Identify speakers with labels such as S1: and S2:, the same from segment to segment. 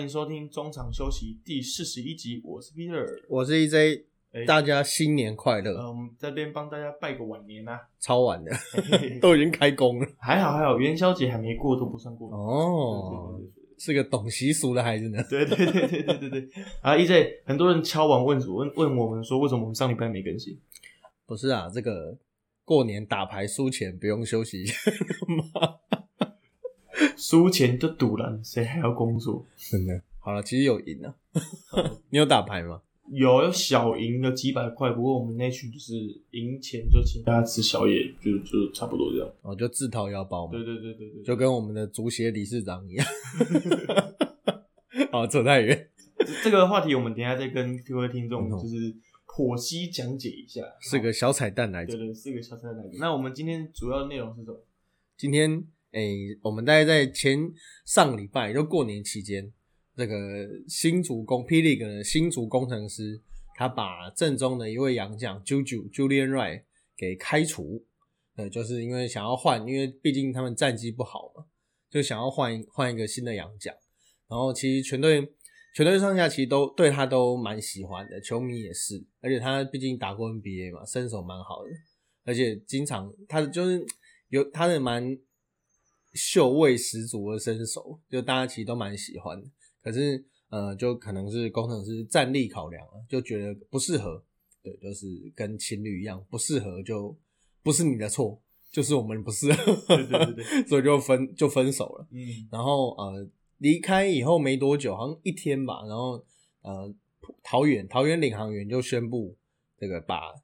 S1: 欢迎收听中场休息第四十一集我是 peter
S2: 我是
S1: ez
S2: 大家新年快乐。
S1: 啊我们这边帮大家拜个晚年啊。
S2: 超晚的都已经开工了。
S1: 还好还好元宵节还没过都不算过
S2: 哦是个懂习俗的孩子呢。
S1: 对对对对对对啊 ez 很多人敲完问问我们说为什么我们上礼拜没更新？
S2: 不是啊这个过年打牌输钱不用休息
S1: 输钱就赌了，谁还要工作？
S2: 真的。好了，其实有赢啊。你有打牌吗？
S1: 有有小赢了几百块，不过我们那群就是赢钱就请大家吃宵夜，就就差不多这样。
S2: 哦，就自掏腰包嘛，
S1: 对对对对对，
S2: 就跟我们的足协理事长一样。好，扯太远。
S1: 这个话题，我们等一下再跟各位听众
S2: 嗯
S1: 就是剖析讲解一下。
S2: 是个小彩蛋来着。
S1: 对对，是个小彩蛋来着。那我们今天主要内容是什么？
S2: 今天诶、我们大概在前上礼拜就过年期间，这个新竹工霹雳的新竹工程师，他把正中的一位洋将 Juju Julian Wright 给开除，呃，就是因为想要换，因为毕竟他们战绩不好嘛，就想要换一换一个新的洋将。然后其实全队全队上下其实都对他都蛮喜欢的，球迷也是，而且他毕竟打过 NBA 嘛，身手蛮好的，而且经常他就是有他的蛮秀味十足的身手，就大家其实都蛮喜欢的。可是呃，就可能是工程师战力考量啊，就觉得不适合。对，就是跟情侣一样，不适合就不是你的错，就是我们不适合。
S1: 对对对对，
S2: 所以就分就分手了。
S1: 嗯，
S2: 然后呃离开以后没多久，好像一天吧，然后呃桃园桃园领航员就宣布这个把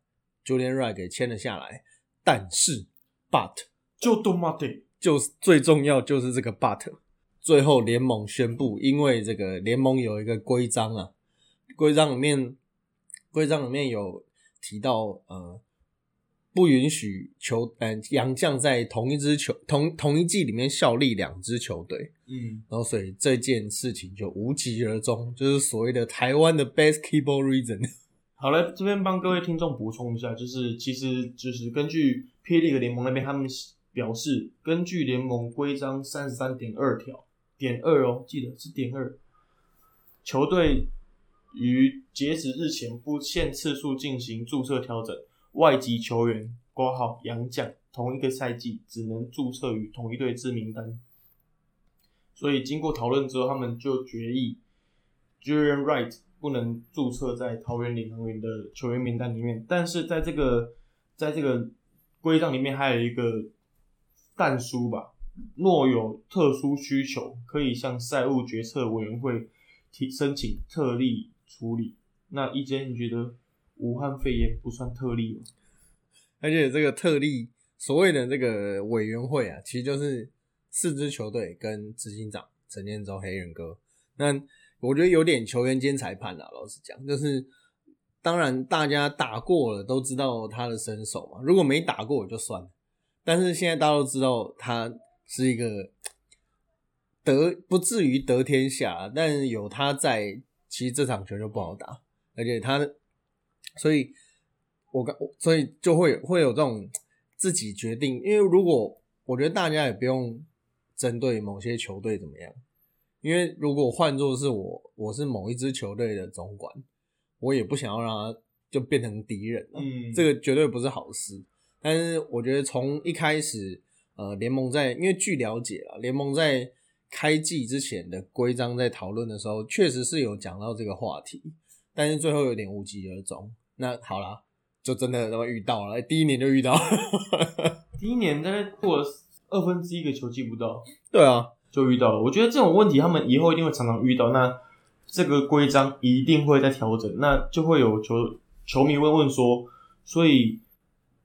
S2: Julian Wright 给签了下来，但是 but
S1: 就多妈的，
S2: 就是最重要就是这个 but，最后联盟宣布，因为这个联盟有一个规章啊，规章里面规章里面有提到呃。不允许球呃洋将在同一支球同同一季里面效力两支球队，
S1: 嗯，
S2: 然后所以这件事情就无疾而终，就是所谓的台湾的 basketball reason。
S1: 好了，这边帮各位听众补充一下，就是其实就是根据霹雳的联盟那边，他们表示，根据联盟规章三十三点二条点二哦，记得是点二，球队于截止日前不限次数进行注册调整。外籍球员挂号洋将，同一个赛季只能注册于同一队之名单。所以经过讨论之后，他们就决议 Julian Wright 不能注册在桃园领航员的球员名单里面。但是在这个在这个规章里面还有一个但书吧，若有特殊需求，可以向赛务决策委员会提申请特例处理。那一间，你觉得？武汉肺炎不算特例吗？
S2: 而且这个特例所谓的这个委员会啊，其实就是四支球队跟执行长陈建州黑人哥。那我觉得有点球员兼裁判啦，老实讲，就是当然大家打过了都知道他的身手嘛，如果没打过就算了。但是现在大家都知道他是一个得不至于得天下，但是有他在，其实这场球就不好打，而且他。所以，我刚所以就会会有这种自己决定，因为如果我觉得大家也不用针对某些球队怎么样，因为如果换作是我，我是某一支球队的总管，我也不想要让他就变成敌人，
S1: 嗯，
S2: 这个绝对不是好事。但是我觉得从一开始，呃，联盟在因为据了解啊，联盟在开季之前的规章在讨论的时候，确实是有讲到这个话题，但是最后有点无疾而终。那好啦，就真的他妈遇到了，第一年就遇到了。
S1: 第一年大概过了二分之一个球季不到，
S2: 对啊，
S1: 就遇到了。我觉得这种问题他们以后一定会常常遇到。那这个规章一定会在调整，那就会有球球迷会问说，所以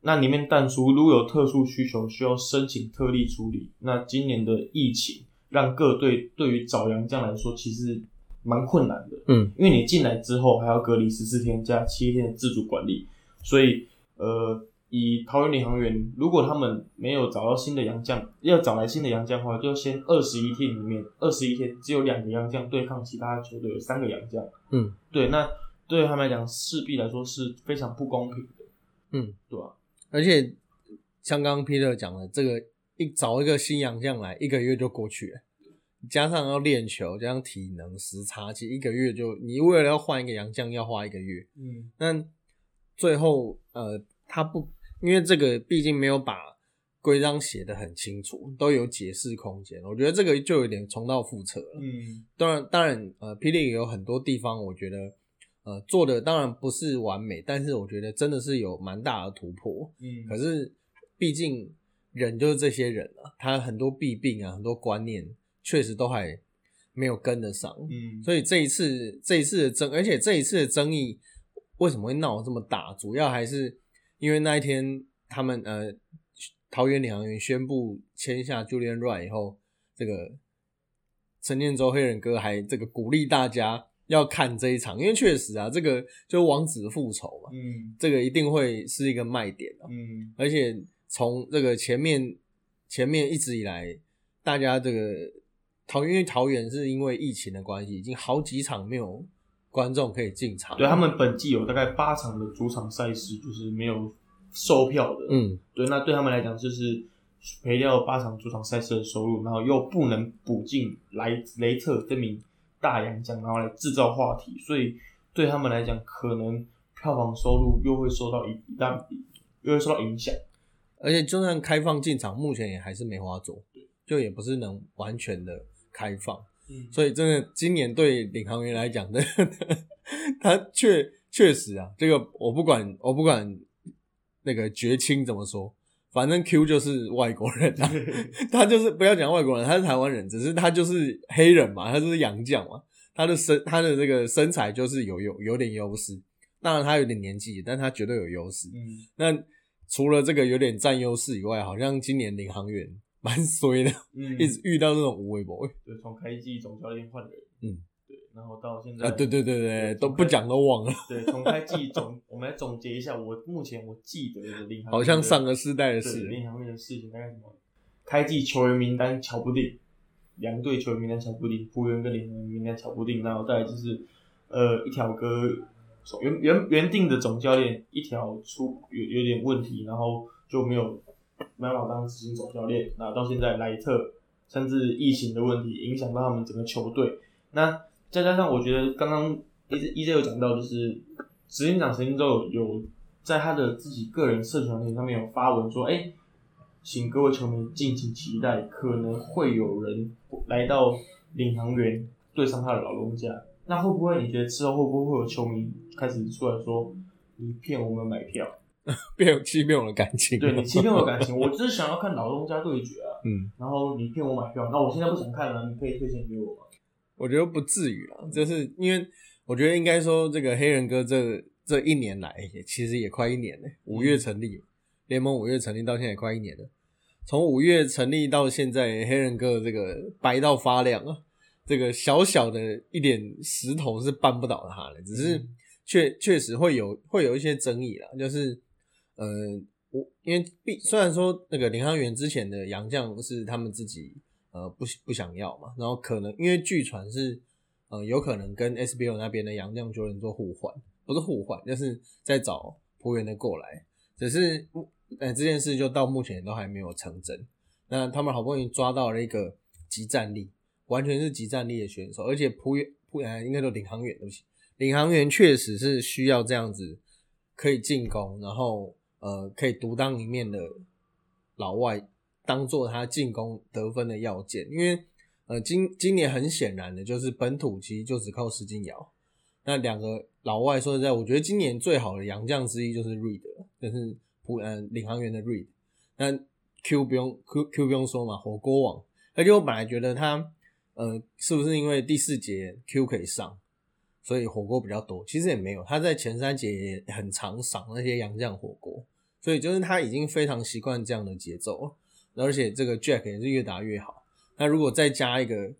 S1: 那里面但书如果有特殊需求需要申请特例处理，那今年的疫情让各队对于找洋将来说其实蛮困难的。
S2: 嗯，
S1: 因为你进来之后还要隔离十四天加七天的自主管理，所以呃，以桃园领航员如果他们没有找到新的洋将，要找来新的洋将的话，就先二十一天里面二十一天只有两个洋将对抗其他球队有三个洋将，
S2: 嗯，
S1: 对，那对他们来讲势必来说是非常不公平的，
S2: 嗯，
S1: 对吧、
S2: 而且像刚刚 Peter 讲的，这个一找一个新洋将来，一个月就过去了，加上要练球，加上体能时差，其实一个月就你为了要换一个洋将要花一个月。
S1: 嗯
S2: 那最后呃，他不因为这个毕竟没有把规章写得很清楚，都有解释空间。我觉得这个就有点重蹈覆辙了。
S1: 嗯
S2: 当然，当然，呃，霹雳也有很多地方，我觉得，呃，做的当然不是完美，但是我觉得真的是有蛮大的突破。
S1: 嗯，
S2: 可是，毕竟人就是这些人啊，他很多弊病啊，很多观念确实都还没有跟得上。
S1: 嗯，
S2: 所以这一次，这一次的争，而且这一次的争议为什么会闹得这么大？主要还是因为那一天他们呃，桃园领航员宣布签下 Julian Wright 以后，这个陈建州黑人哥还这个鼓励大家要看这一场，因为确实啊，这个就王子复仇嘛，
S1: 嗯
S2: 这个一定会是一个卖点啊。
S1: 嗯
S2: 而且从这个前面前面一直以来，大家这个桃因为桃园是因为疫情的关系，已经好几场没有观众可以进场。
S1: 对他们本季有大概八场的主场赛事就是没有售票的，
S2: 嗯
S1: 对，那对他们来讲就是赔掉八场主场赛事的收入，然后又不能补进莱雷特这名大洋将，然后来制造话题，所以对他们来讲，可能票房收入又会受到一一大又会受到影响。
S2: 而且就算开放进场，目前也还是没法做，就也不是能完全的开放。
S1: 嗯
S2: 所以真的今年对领航员来讲的，他确确实啊，这个我不管我不管那个绝清怎么说，反正 Q 就是外国人啊，他就是不要讲外国人，他是台湾人，只是他就是黑人嘛，他就是洋将嘛，他的身他的这个身材就是有有有点优势，当然他有点年纪，但他绝对有优势。
S1: 嗯，
S2: 那除了这个有点占优势以外，好像今年领航员蛮衰的，
S1: 嗯。
S2: 一直遇到这种无微博
S1: 对，从开季总教练换人，
S2: 嗯，
S1: 对，然后到现在
S2: 啊，对对对对，都不讲都忘了，
S1: 对，从开季总，我们来总结一下，我目前我记得的领航
S2: 好像上个世代的
S1: 对
S2: 事。
S1: 领航员的事情大概什么？开季球员名单瞧不定，两队球员名单瞧不定，仆员跟领航员名单瞧不定，然后再来就是呃一条哥原原原定的总教练一条出有有点问题，然后就没有没办法当执行总教练，那到现在莱特甚至疫情的问题影响到他们整个球队，那再加上我觉得刚刚一直一直有讲到，就是执行长陈金州有有在他的自己个人社群媒体上面有发文说，哎、请各位球迷敬请期待，可能会有人来到领航员对上他的老东家。那会不会你觉得之后会不会会有球迷开始出来说你骗我们买票？
S2: 骗欺骗我的感情。
S1: 对你欺骗我的感情，我只是想要看老东家对决啊。
S2: 嗯，
S1: 然后你骗我买票，那我现在不想看了，你可以退钱给我吗？
S2: 我觉得不至于啦，就是因为我觉得应该说，这个黑人哥这这一年来，也其实也快一年了。五月成立，联盟五月成立到现在也快一年了。从五月成立到现在，黑人哥这个白到发亮啊，这个小小的一点石头是绊不倒他的，只是确确实会有会有一些争议啦，就是呃，我因为毕虽然说那个领航员之前的洋将是他们自己呃不不想要嘛，然后可能因为据传是呃有可能跟 SBO 那边的杨将球员做互换，不是互换，就是在找仆员的过来，只是呃这件事就到目前都还没有成真。那他们好不容易抓到了一个集战力，完全是集战力的选手，而且仆员仆呃应该说领航员对不起，领航员确实是需要这样子可以进攻，然后呃可以独当一面的老外当做他进攻得分的要件，因为呃今今年很显然的就是本土其实就只靠石金瑶，那两个老外说实在，我觉得今年最好的洋将之一就是 Reed，就是普呃领航员的 Reed，那 Q 不用 Q Q 不用说嘛，火锅王，而且我本来觉得他呃是不是因为第四节 Q 可以上，所以火锅比较多，其实也没有，他在前三节也很常赏那些洋将火锅，所以就是他已经非常习惯这样的节奏了，而且这个 Jack 也是越打越好。那如果再加一个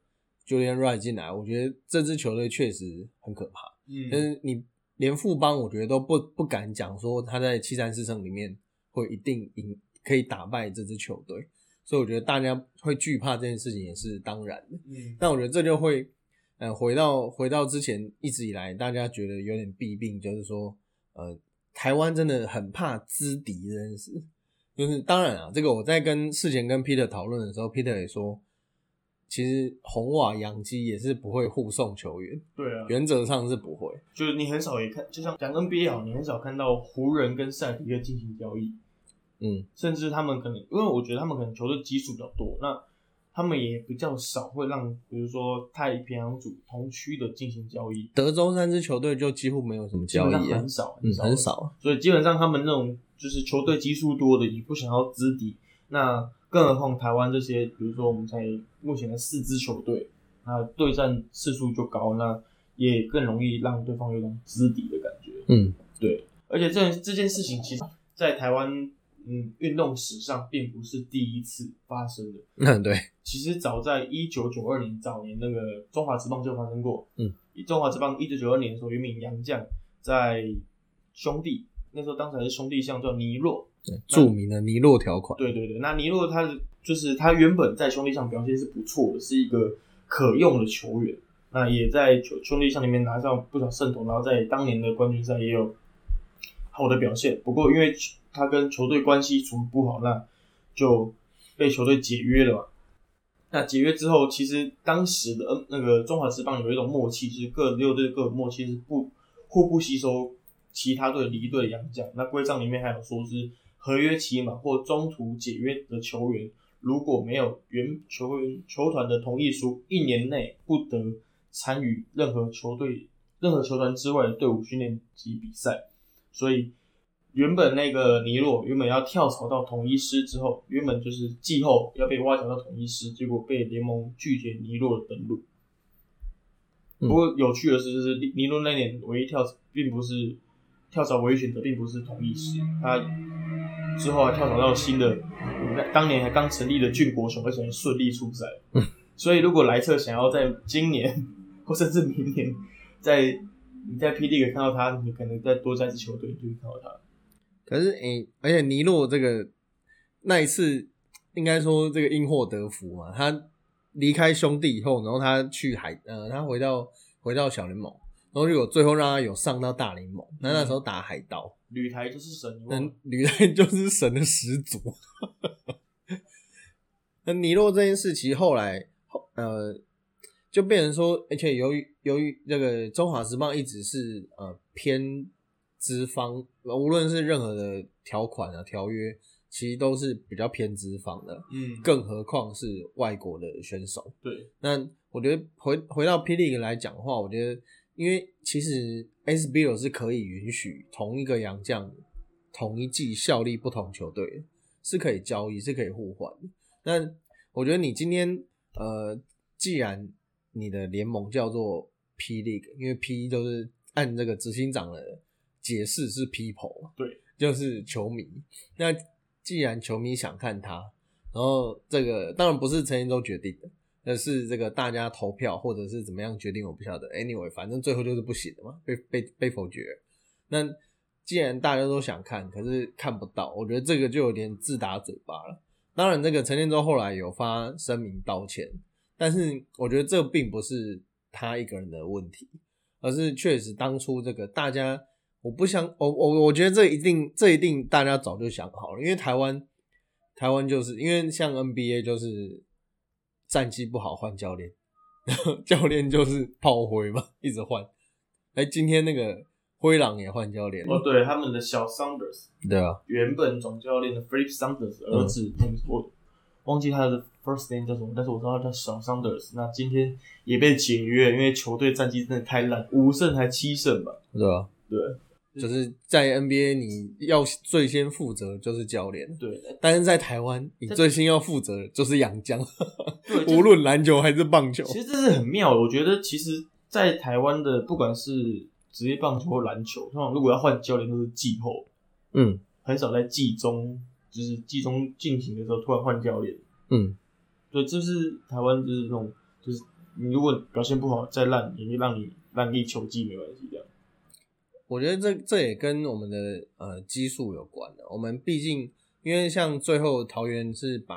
S2: Julian Wright 进来，我觉得这支球队确实很可怕。嗯但
S1: 嗯，
S2: 是你连富邦，我觉得都不不敢讲说他在七三四胜里面会一定赢，可以打败这支球队，所以我觉得大家会惧怕这件事情也是当然的。
S1: 嗯，
S2: 但我觉得这就会，呃，回到回到之前一直以来大家觉得有点弊病，就是说，呃，台湾真的很怕资敌这件事。就是当然啊，这个我在跟事前跟 Peter 讨论的时候，Peter 也说，其实红瓦洋基也是不会护送球员，
S1: 对啊，
S2: 原则上是不会。
S1: 就是你很少也看，就像讲 NBA 好，你很少看到湖人跟塞尔提克进行交易，
S2: 嗯，
S1: 甚至他们可能，因为我觉得他们可能球队基数比较多，那他们也比较少会让，比如说太平洋组同区的进行交易，
S2: 德州三支球队就几乎没有什么交易啊
S1: 很，少
S2: 很，
S1: 少
S2: 很少。
S1: 所以基本上他们那种就是球队基数多的也不想要资敌，那更何况台湾这些，比如说我们才目前的四支球队，那对战次数就高，那也更容易让对方有种资敌的感觉。
S2: 嗯，
S1: 对，而且这这件事情其实在台湾嗯运动史上并不是第一次发生的。
S2: 嗯，对，
S1: 其实早在一九九二年早年，那个中华职棒就发生过。
S2: 嗯，
S1: 中华职棒一九九二年的时候，有一名洋将在兄弟那时候当时还是兄弟象叫尼洛。
S2: 著名的尼洛条款。
S1: 对对对，那尼洛他的就是他原本在兄弟象表现是不错的，是一个可用的球员。那也在球兄弟象里面拿上不少胜投，然后在当年的冠军赛也有好的表现。不过因为他跟球队关系处不好，那就被球队解约了嘛。那解约之后，其实当时的呃那个中华职棒有一种默契，就是各六队各有默契，是不互不吸收其他队离队的洋将。那规章里面还有说是合约期满或中途解约的球员，如果没有原球员球团的同意书，一年内不得参与任何球队、任何球团之外的队伍训练及比赛。所以原本那个尼洛原本要跳槽到统一师之后，原本就是季后要被挖角到统一师，结果被联盟拒绝尼洛的登陆。
S2: 嗯
S1: 不过有趣的是，就是尼洛那年唯一跳并不是跳槽唯一选择，并不是同一时，他之后还跳槽到新的，当年还刚成立的俊国雄，而且顺利出赛。所以如果莱特想要在今年或甚至明年在你在 P D 里看到他，你可能再多加一支球队，就会看到他。
S2: 可是诶、而且尼洛这个那一次，应该说这个因祸得福嘛，他离开兄弟以后，然后他去海呃，他回到回到小联盟，然后结果最后让他有上到大联盟，那那时候打海盗，
S1: 旅台就是神，
S2: 那吕泰就是神的始祖。那尼洛这件事，其实后来后呃就变成说，而且由于由于这个中华职棒一直是呃偏资方，无论是任何的条款啊条约，其实都是比较偏资方的，
S1: 嗯，
S2: 更何况是外国的选手。
S1: 对，
S2: 那我觉得回回到霹雳来讲的话，我觉得因为其实 SBL 是可以允许同一个洋将同一季效力不同球队，是可以交易，是可以互换的。那我觉得你今天呃，既然你的联盟叫做 P League，因为 P 都是按这个执行长的解释是 people，
S1: 对，
S2: 就是球迷。那既然球迷想看他，然后这个当然不是陈建州决定的，那是这个大家投票或者是怎么样决定，我不晓得。Anyway，反正最后就是不行的嘛，被被被否决。那既然大家都想看，可是看不到，我觉得这个就有点自打嘴巴了。当然，这个陈建州后来有发声明道歉，但是我觉得这并不是他一个人的问题，而是确实当初这个大家，我不想，我我我觉得这一定这一定大家早就想好了，因为台湾台湾就是因为像 NBA 就是战绩不好换教练，然 后教练就是炮灰嘛，一直换。哎，今天那个灰狼也换教练，
S1: 哦，对，他们的小 Saunders
S2: 对啊，
S1: 原本总教练的 Philip Saunders 儿子，那个我忘记他的 first name 叫什么，但是我知道他叫小 Saunders。那今天也被解约，因为球队战绩真的太烂，五胜还七胜吧？
S2: 对啊，
S1: 对
S2: 就是在 NBA 你要最先负责就是教练，
S1: 对。
S2: 但是在台湾你最先要负责的就是洋将，无论篮球还是棒球。
S1: 其实这是很妙的，我觉得其实，在台湾的不管是职业棒球或篮球，通常如果要换教练都是季后，
S2: 嗯。
S1: 很少在季中，就是季中进行的时候突然换教练。
S2: 嗯，
S1: 对，就是台湾就是那种，就是你如果表现不好再烂，也会让你让一球季没关系这样。
S2: 我觉得这这也跟我们的呃基数有关的。我们毕竟因为像最后桃园是把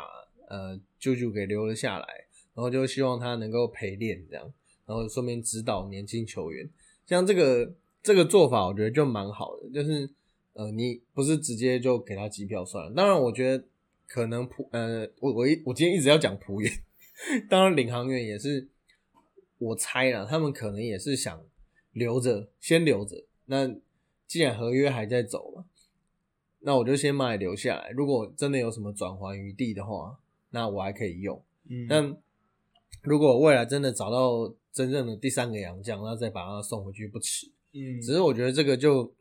S2: 呃舅舅给留了下来，然后就希望他能够陪练这样，然后顺便指导年轻球员。像这个这个做法，我觉得就蛮好的，就是呃你不是直接就给他机票算了。当然，我觉得可能普呃我我一我今天一直要讲浦原，当然领航员也是，我猜了，他们可能也是想留着，先留着。那既然合约还在走嘛，那我就先把你留下来。如果真的有什么转还余地的话，那我还可以用。
S1: 嗯，
S2: 但如果未来真的找到真正的第三个洋将，那再把他送回去不迟。
S1: 嗯，
S2: 只是我觉得这个就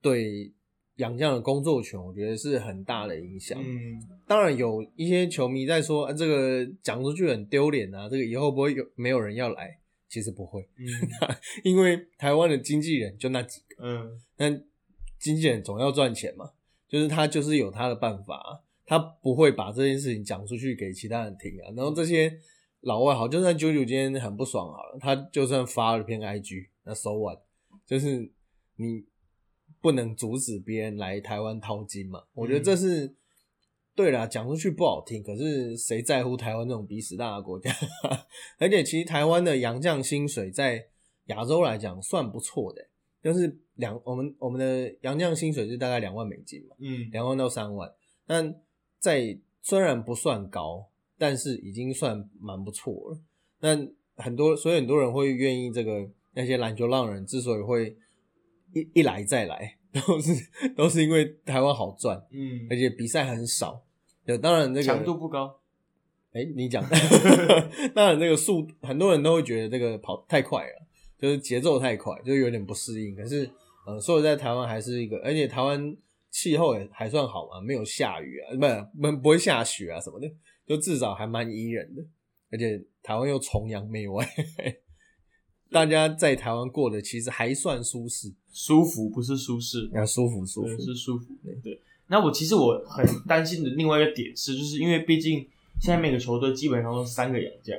S2: 对洋将的工作权，我觉得是很大的影响。
S1: 嗯，
S2: 当然有一些球迷在说，啊、这个讲出去很丢脸啊，这个以后不会有没有人要来？其实不会，
S1: 嗯，
S2: 因为台湾的经纪人就那几个，
S1: 嗯，
S2: 但经纪人总要赚钱嘛，就是他就是有他的办法啊、他不会把这件事情讲出去给其他人听啊。然后这些老外好，就算九九今天很不爽好了，他就算发了篇 IG，那 so what？就是你不能阻止别人来台湾掏金嘛。我觉得这是、对啦，讲出去不好听，可是谁在乎台湾这种比死大的国家？而且其实台湾的洋将薪水在亚洲来讲算不错的、就是两我们我们的洋将薪水是大概两万美金嘛，
S1: 嗯，
S2: 两万到三万，但在虽然不算高，但是已经算蛮不错了。那很多所以很多人会愿意这个那些篮球浪人之所以会一一来再来，都是都是因为台湾好赚，
S1: 嗯，
S2: 而且比赛很少。对，当然这个
S1: 强度不高，
S2: 哎、你讲，当然这个速，很多人都会觉得这个跑太快了，就是节奏太快，就有点不适应。可是，呃，所以在，台湾还是一个，而且台湾气候也还算好嘛，没有下雨啊，不不不会下雪啊什么的，就至少还蛮宜人的。而且台湾又崇洋媚外，大家在台湾过得其实还算舒适，
S1: 舒服不是舒适，
S2: 啊舒服舒，服。
S1: 是舒服。对，那我其实我很担心的另外一个点是，就是因为毕竟现在每个球队基本上都是三个洋将，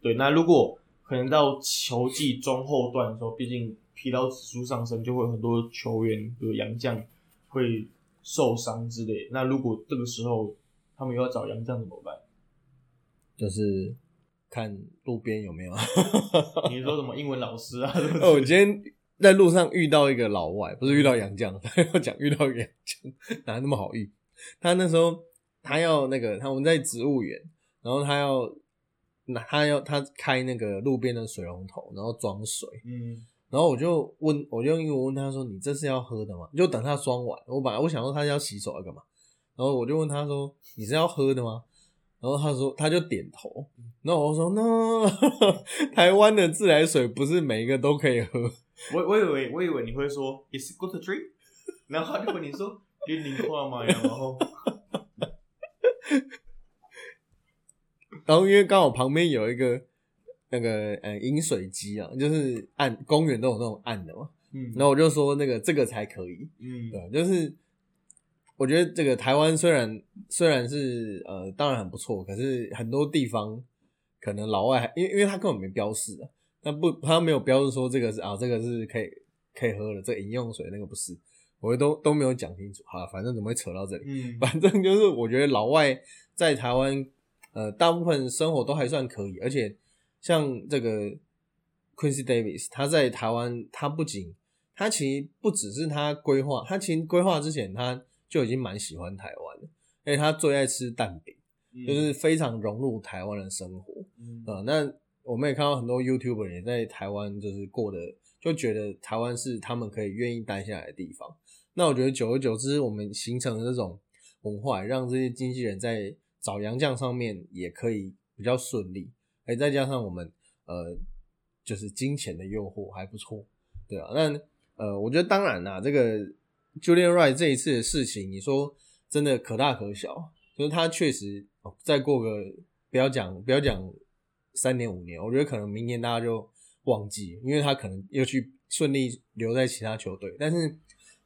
S1: 对，那如果可能到球季中后段的时候，毕竟疲劳指数上升，就会有很多球员，比如洋将会受伤之类。那如果这个时候他们又要找洋将怎么办？
S2: 就是看路边有没有。
S1: 你说什么英文老师啊？
S2: 哦，我今天在路上遇到一个老外，不是遇到杨绛，他要讲遇到一个洋将，哪那么好遇？他那时候他要那个，他我们在植物园，然后他要那他要他开那个路边的水龙头，然后装水，
S1: 嗯
S2: 然后我就问，我就用英文问他说：“你这是要喝的吗？”就等他装完，我本来我想说他要洗手要干嘛，然后我就问他说：“你是要喝的吗？”然后他说他就点头，然后我说：“no，台湾的自来水不是每一个都可以喝。”
S1: 我我以为我以为你会说 Is it good to drink？然后他就问你说给你话吗？然后
S2: 然后因为刚好旁边有一个那个呃饮水机啊，就是按公园都有那种按的嘛，
S1: 嗯
S2: 然后我就说那个这个才可以，
S1: 嗯
S2: 对，就是我觉得这个台湾虽然虽然是呃当然很不错，可是很多地方可能老外还因为因为他根本没标示啊，他不他没有标示说这个是啊这个是可以可以喝的，这个饮用水那个不是，我都都没有讲清楚。好了，反正怎么会扯到这里？
S1: 嗯
S2: 反正就是我觉得老外在台湾，呃，大部分生活都还算可以，而且像这个 Quincy Davis，他在台湾，他不仅他其实不只是他规划，他其实规划之前他就已经蛮喜欢台湾的，而且他最爱吃蛋饼，就是非常融入台湾的生活。
S1: 嗯
S2: 呃，那我们也看到很多 YouTuber 也在台湾，就是过得就觉得台湾是他们可以愿意待下来的地方。那我觉得久而久之，我们形成这种文化，让这些经纪人在找洋将上面也可以比较顺利，哎，再加上我们呃，就是金钱的诱惑还不错，对啊。那呃，我觉得当然啦，这个 Julian Wright 这一次的事情，你说真的可大可小，就是他确实、哦、再过个不要讲不要讲三年五年，我觉得可能明年大家就忘记，因为他可能又去顺利留在其他球队。但是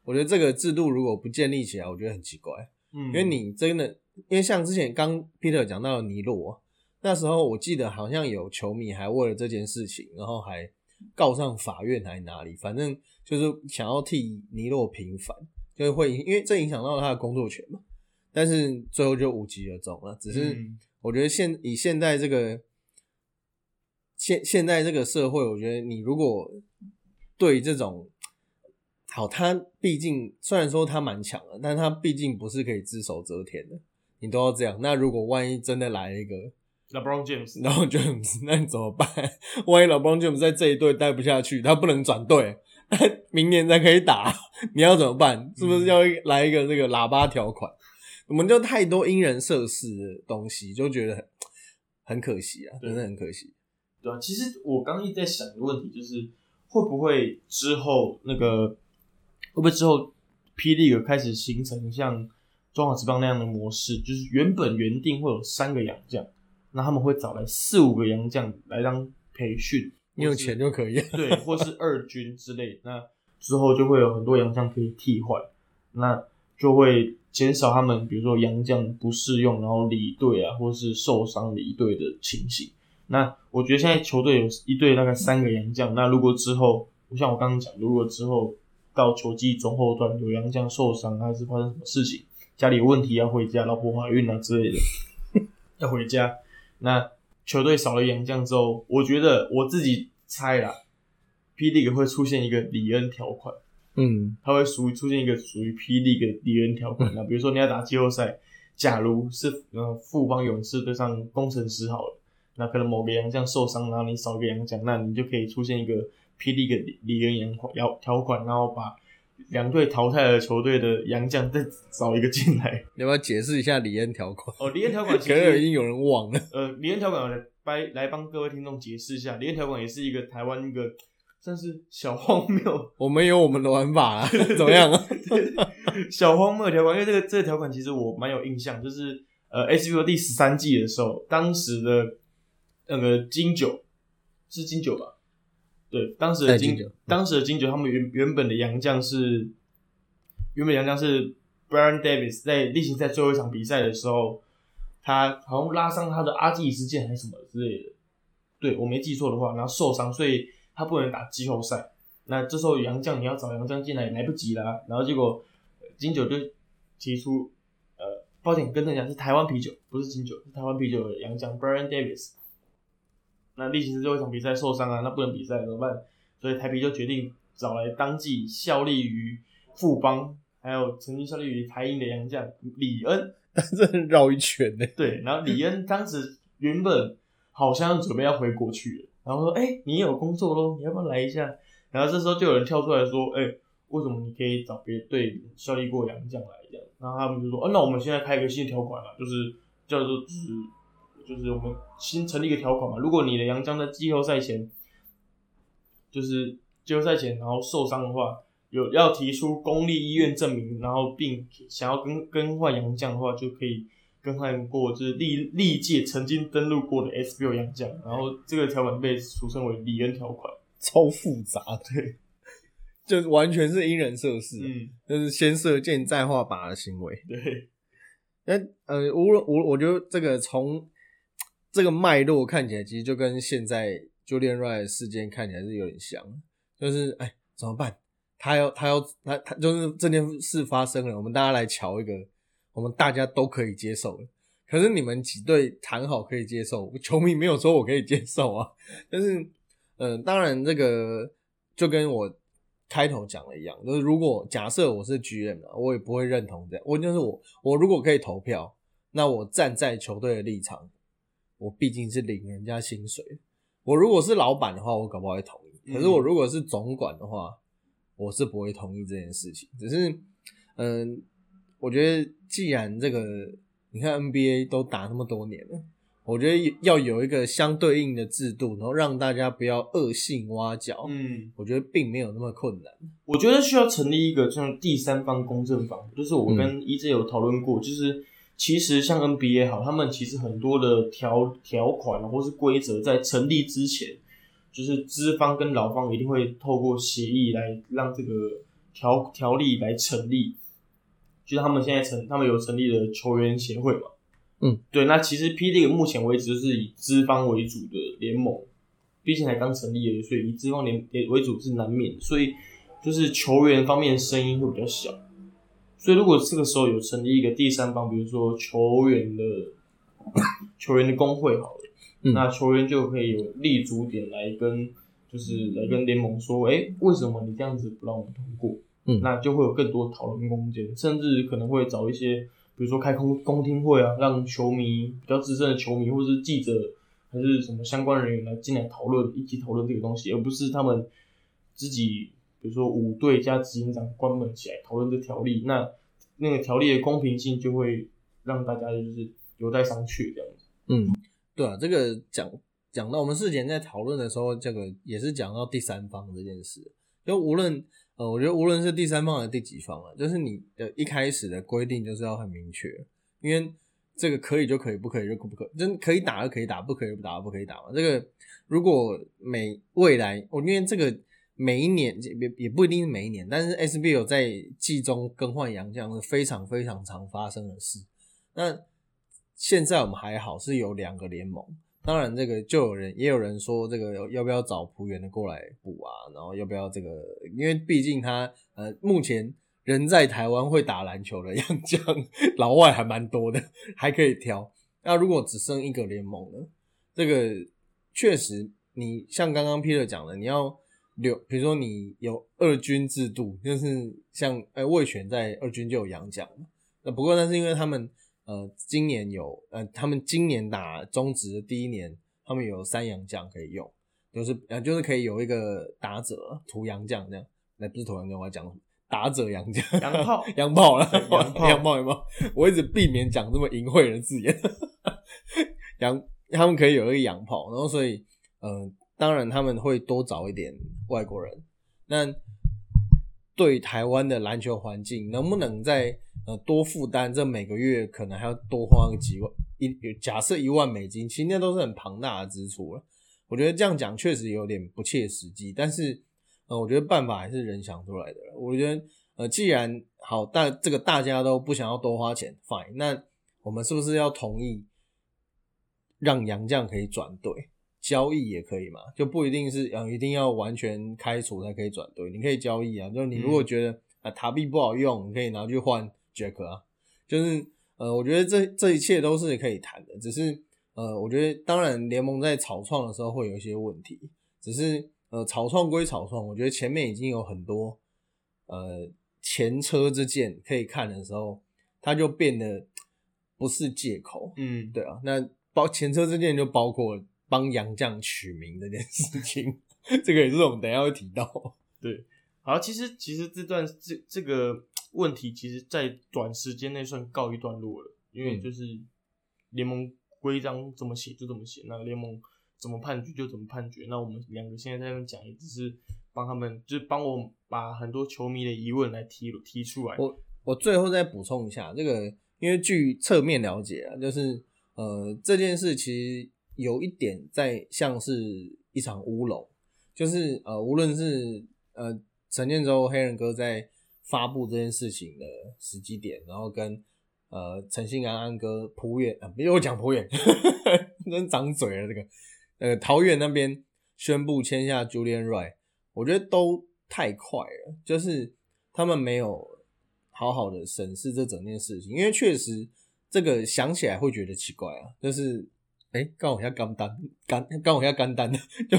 S2: 我觉得这个制度如果不建立起来，我觉得很奇怪，
S1: 嗯，
S2: 因为你真的，因为像之前刚 Peter 讲到的尼洛，那时候我记得好像有球迷还为了这件事情，然后还告上法院还哪里，反正就是想要替尼洛平反，就是会因为这影响到他的工作权嘛。但是最后就无疾而终了。只是
S1: 嗯
S2: 我觉得现以现在这个现现在这个社会，我觉得你如果对这种好，他毕竟虽然说他蛮强的，但他毕竟不是可以只手遮天的，你都要这样。那如果万一真的来了一个
S1: LeBron James，
S2: 然后 James，那你怎么办？万一 LeBron James 在这一队待不下去，他不能转队，明年才可以打，你要怎么办？是不是要来一个这个喇叭条款？我们就太多因人设事的东西，就觉得很很可惜啊，真的很可惜。
S1: 对啊，其实我刚一直在想一个问题，就是会不会之后那个会不会之后霹雳开始形成像中华职棒那样的模式，就是原本原定会有三个洋将，那他们会找来四五个洋将来当培训，
S2: 你有钱就可以，
S1: 对，或是二军之类，那之后就会有很多洋将可以替换，那就会减少他们比如说洋将不适用，然后离队啊，或是受伤离队的情形。那我觉得现在球队有一队大概三个洋将，那如果之后，像我刚刚讲，如果之后到球季中后段有洋将受伤，还是发生什么事情，家里有问题要回家，老婆怀孕啊之类的 要回家，那球队少了洋将之后，我觉得我自己猜啦霹雳会出现一个里恩条款，
S2: 嗯，
S1: 它会属于出现一个属于霹雳的里恩条款。那比如说你要打季后赛，假如是呃富邦勇士对上工程师好了。那可能某个洋将受伤，然后你少一个洋将，那你就可以出现一个霹雳个李恩洋条条款，然后把两队淘汰的球队的洋将再找一个进来。
S2: 你要不要解释一下李恩条款？
S1: 哦，李恩条款
S2: 可能已经有人忘了。
S1: 呃，李恩条款来来帮各位听众解释一下，李恩条款也是一个台湾一个算是小荒谬。
S2: 我们有我们的玩法啊，怎么样啊？
S1: 小荒谬条款，因为这个这个条款其实我蛮有印象，就是呃 s b o 第十三季的时候，当时的。那个金九是金九吧？对，当时的金九，当时的金九，他们原原本的洋将是原本洋将是 Brian Davis，在例行赛最后一场比赛的时候，他好像拉伤他的阿基里斯腱还是什么之类的，对我没记错的话，然后受伤，所以他不能打季后赛。那这时候杨将你要找杨将进来也来不及啦。然后结果金九就提出，呃，抱歉，跟大家是台湾啤酒，不是金九，是台湾啤酒的杨将 Brian Davis。那例行赛最后一场比赛受伤啊，那不能比赛怎么办？所以台啤就决定找来当季效力于富邦，还有曾经效力于台银的洋将李恩，
S2: 这绕一圈呢。
S1: 对，然后李恩当时原本好像准备要回国去了，然后说：“哎，你有工作喽，你要不要来一下？”然后这时候就有人跳出来说：“哎，为什么你可以找别队效力过洋将来这样？”然后他们就说：“哦，那我们现在开一个新的条款了，就是叫做是。”就是我们新成立一个条款嘛，如果你的杨将在季后赛前，就是季后赛前然后受伤的话，有要提出公立医院证明，然后并想要更更换杨将的话，就可以更换过就是历历届曾经登录过的 SBO 杨将，然后这个条款被俗称为李恩条款，
S2: 超复杂，对，就完全是因人设事，嗯，就是先射箭再画靶的行为，
S1: 对，
S2: 那呃，无论我我觉得这个从这个脉络看起来，其实就跟现在 Julian r i g h t 事件看起来是有点像，就是哎怎么办？他要他要他他就是这件事发生了，我们大家来瞧一个，我们大家都可以接受的。可是你们几队谈好可以接受，球迷没有说我可以接受啊。但是嗯，当然这个就跟我开头讲的一样，就是如果假设我是 GM 我也不会认同这样。我就是我我如果可以投票，那我站在球队的立场。我毕竟是领人家薪水，我如果是老板的话，我搞不好会同意。可是我如果是总管的话，我是不会同意这件事情。只是，嗯，我觉得既然这个，你看 NBA 都打那么多年了，我觉得要有一个相对应的制度，然后让大家不要恶性挖角。嗯，我觉得并没有那么困难。
S1: 我觉得需要成立一个像第三方公证房，就是我跟一直有讨论过，就是。其实像 NBA 好，他们其实很多的条条款或是规则在成立之前，就是资方跟劳方一定会透过协议来让这个条条例来成立。就是他们现在成，他们有成立的球员协会嘛？
S2: 嗯，
S1: 对。那其实 P. League 目前为止是以资方为主的联盟，毕竟才刚成立而已，所以以资方联为主是难免。所以就是球员方面声音会比较小。所以，如果这个时候有成立一个第三方，比如说球员的 球员的工会，好了，那球员就可以有立足点来跟，就是来跟联盟说，哎，为什么你这样子不让我们通过？
S2: 嗯，
S1: 那就会有更多讨论空间，甚至可能会找一些，比比如说开公公听会啊，让球迷比较资深的球迷或者是记者还是什么相关人员来进来讨论，一起讨论这个东西，而不是他们自己，比如说五队加执行长关门起来讨论这条例，那那个条例的公平性就会让大家就是有待商榷这样子。
S2: 嗯，对啊，这个讲讲到我们事前在讨论的时候，这个也是讲到第三方这件事，就无论。呃，我觉得无论是第三方还是第几方啊，就是你的一开始的规定就是要很明确，因为这个可以就可以，不可以就可不可，真可以打就可以打，不可以不打不可以打嘛。这个如果每未来，我因为这个每一年也也不一定是每一年，但是 SBL 在季中更换洋将是非常非常常发生的事。那现在我们还好是有两个联盟。当然，这个就有人也有人说，这个要不要找浦原的过来补啊？然后要不要这个？因为毕竟他呃，目前人在台湾会打篮球的洋将老外还蛮多的，还可以挑。那如果只剩一个联盟呢？这个确实，你像刚刚 Peter 讲的，你要留，比如说你有二军制度，就是像呃魏权在二军就有洋将那不过那是因为他们。呃，今年有呃，他们今年打中职的第一年，他们有三洋将可以用，就是呃，就是可以有一个打者涂洋将这样，那不是土洋将，我要讲打者洋将，
S1: 洋 炮，
S2: 洋炮了，洋炮，洋炮，洋炮，我一直避免讲这么淫秽的字眼，洋，他们可以有一个洋炮，然后所以，呃，当然他们会多找一点外国人，那对台湾的篮球环境，能不能在？呃，多负担，这每个月可能还要多花个几万一，假设一万美金，其实那都是很庞大的支出了。我觉得这样讲确实有点不切实际，但是呃，我觉得办法还是人想出来的。我觉得呃，既然好大这个大家都不想要多花钱，fine，那我们是不是要同意让杨绛可以转队交易也可以嘛？就不一定是呃一定要完全开除才可以转队，你可以交易啊。就你如果觉得啊塔币不好用，你可以拿去换。Jack 啊，就是呃，我觉得这这一切都是可以谈的，只是呃，我觉得当然联盟在草创的时候会有一些问题，只是呃，草创归草创，我觉得前面已经有很多呃前车之鉴可以看的时候，它就变得不是借口，
S1: 嗯，
S2: 对啊，那包前车之鉴就包括帮杨绛取名这件事情，这个也是我们等下会提到，
S1: 对，好，其实其实这段这这个。问题其实，在短时间内算告一段落了，因为就是联盟规章怎么写就怎么写，那联盟怎么判决就怎么判决。那我们两个现在在那边讲，也只是帮他们，就是帮我把很多球迷的疑问来提提出来。
S2: 我我最后再补充一下，这个因为据侧面了解啊，就是呃这件事其实有一点在像是一场乌龙，就是呃无论是呃陈建州黑人哥在。发布这件事情的时机点，然后跟呃陈信安安哥浦远啊，别我讲浦远，真长嘴了这个，呃桃园那边宣布签下 Julian Wright，我觉得都太快了，就是他们没有好好的审视这整件事情，因为确实这个想起来会觉得奇怪啊，就是哎刚好一下干单干刚好一下干单就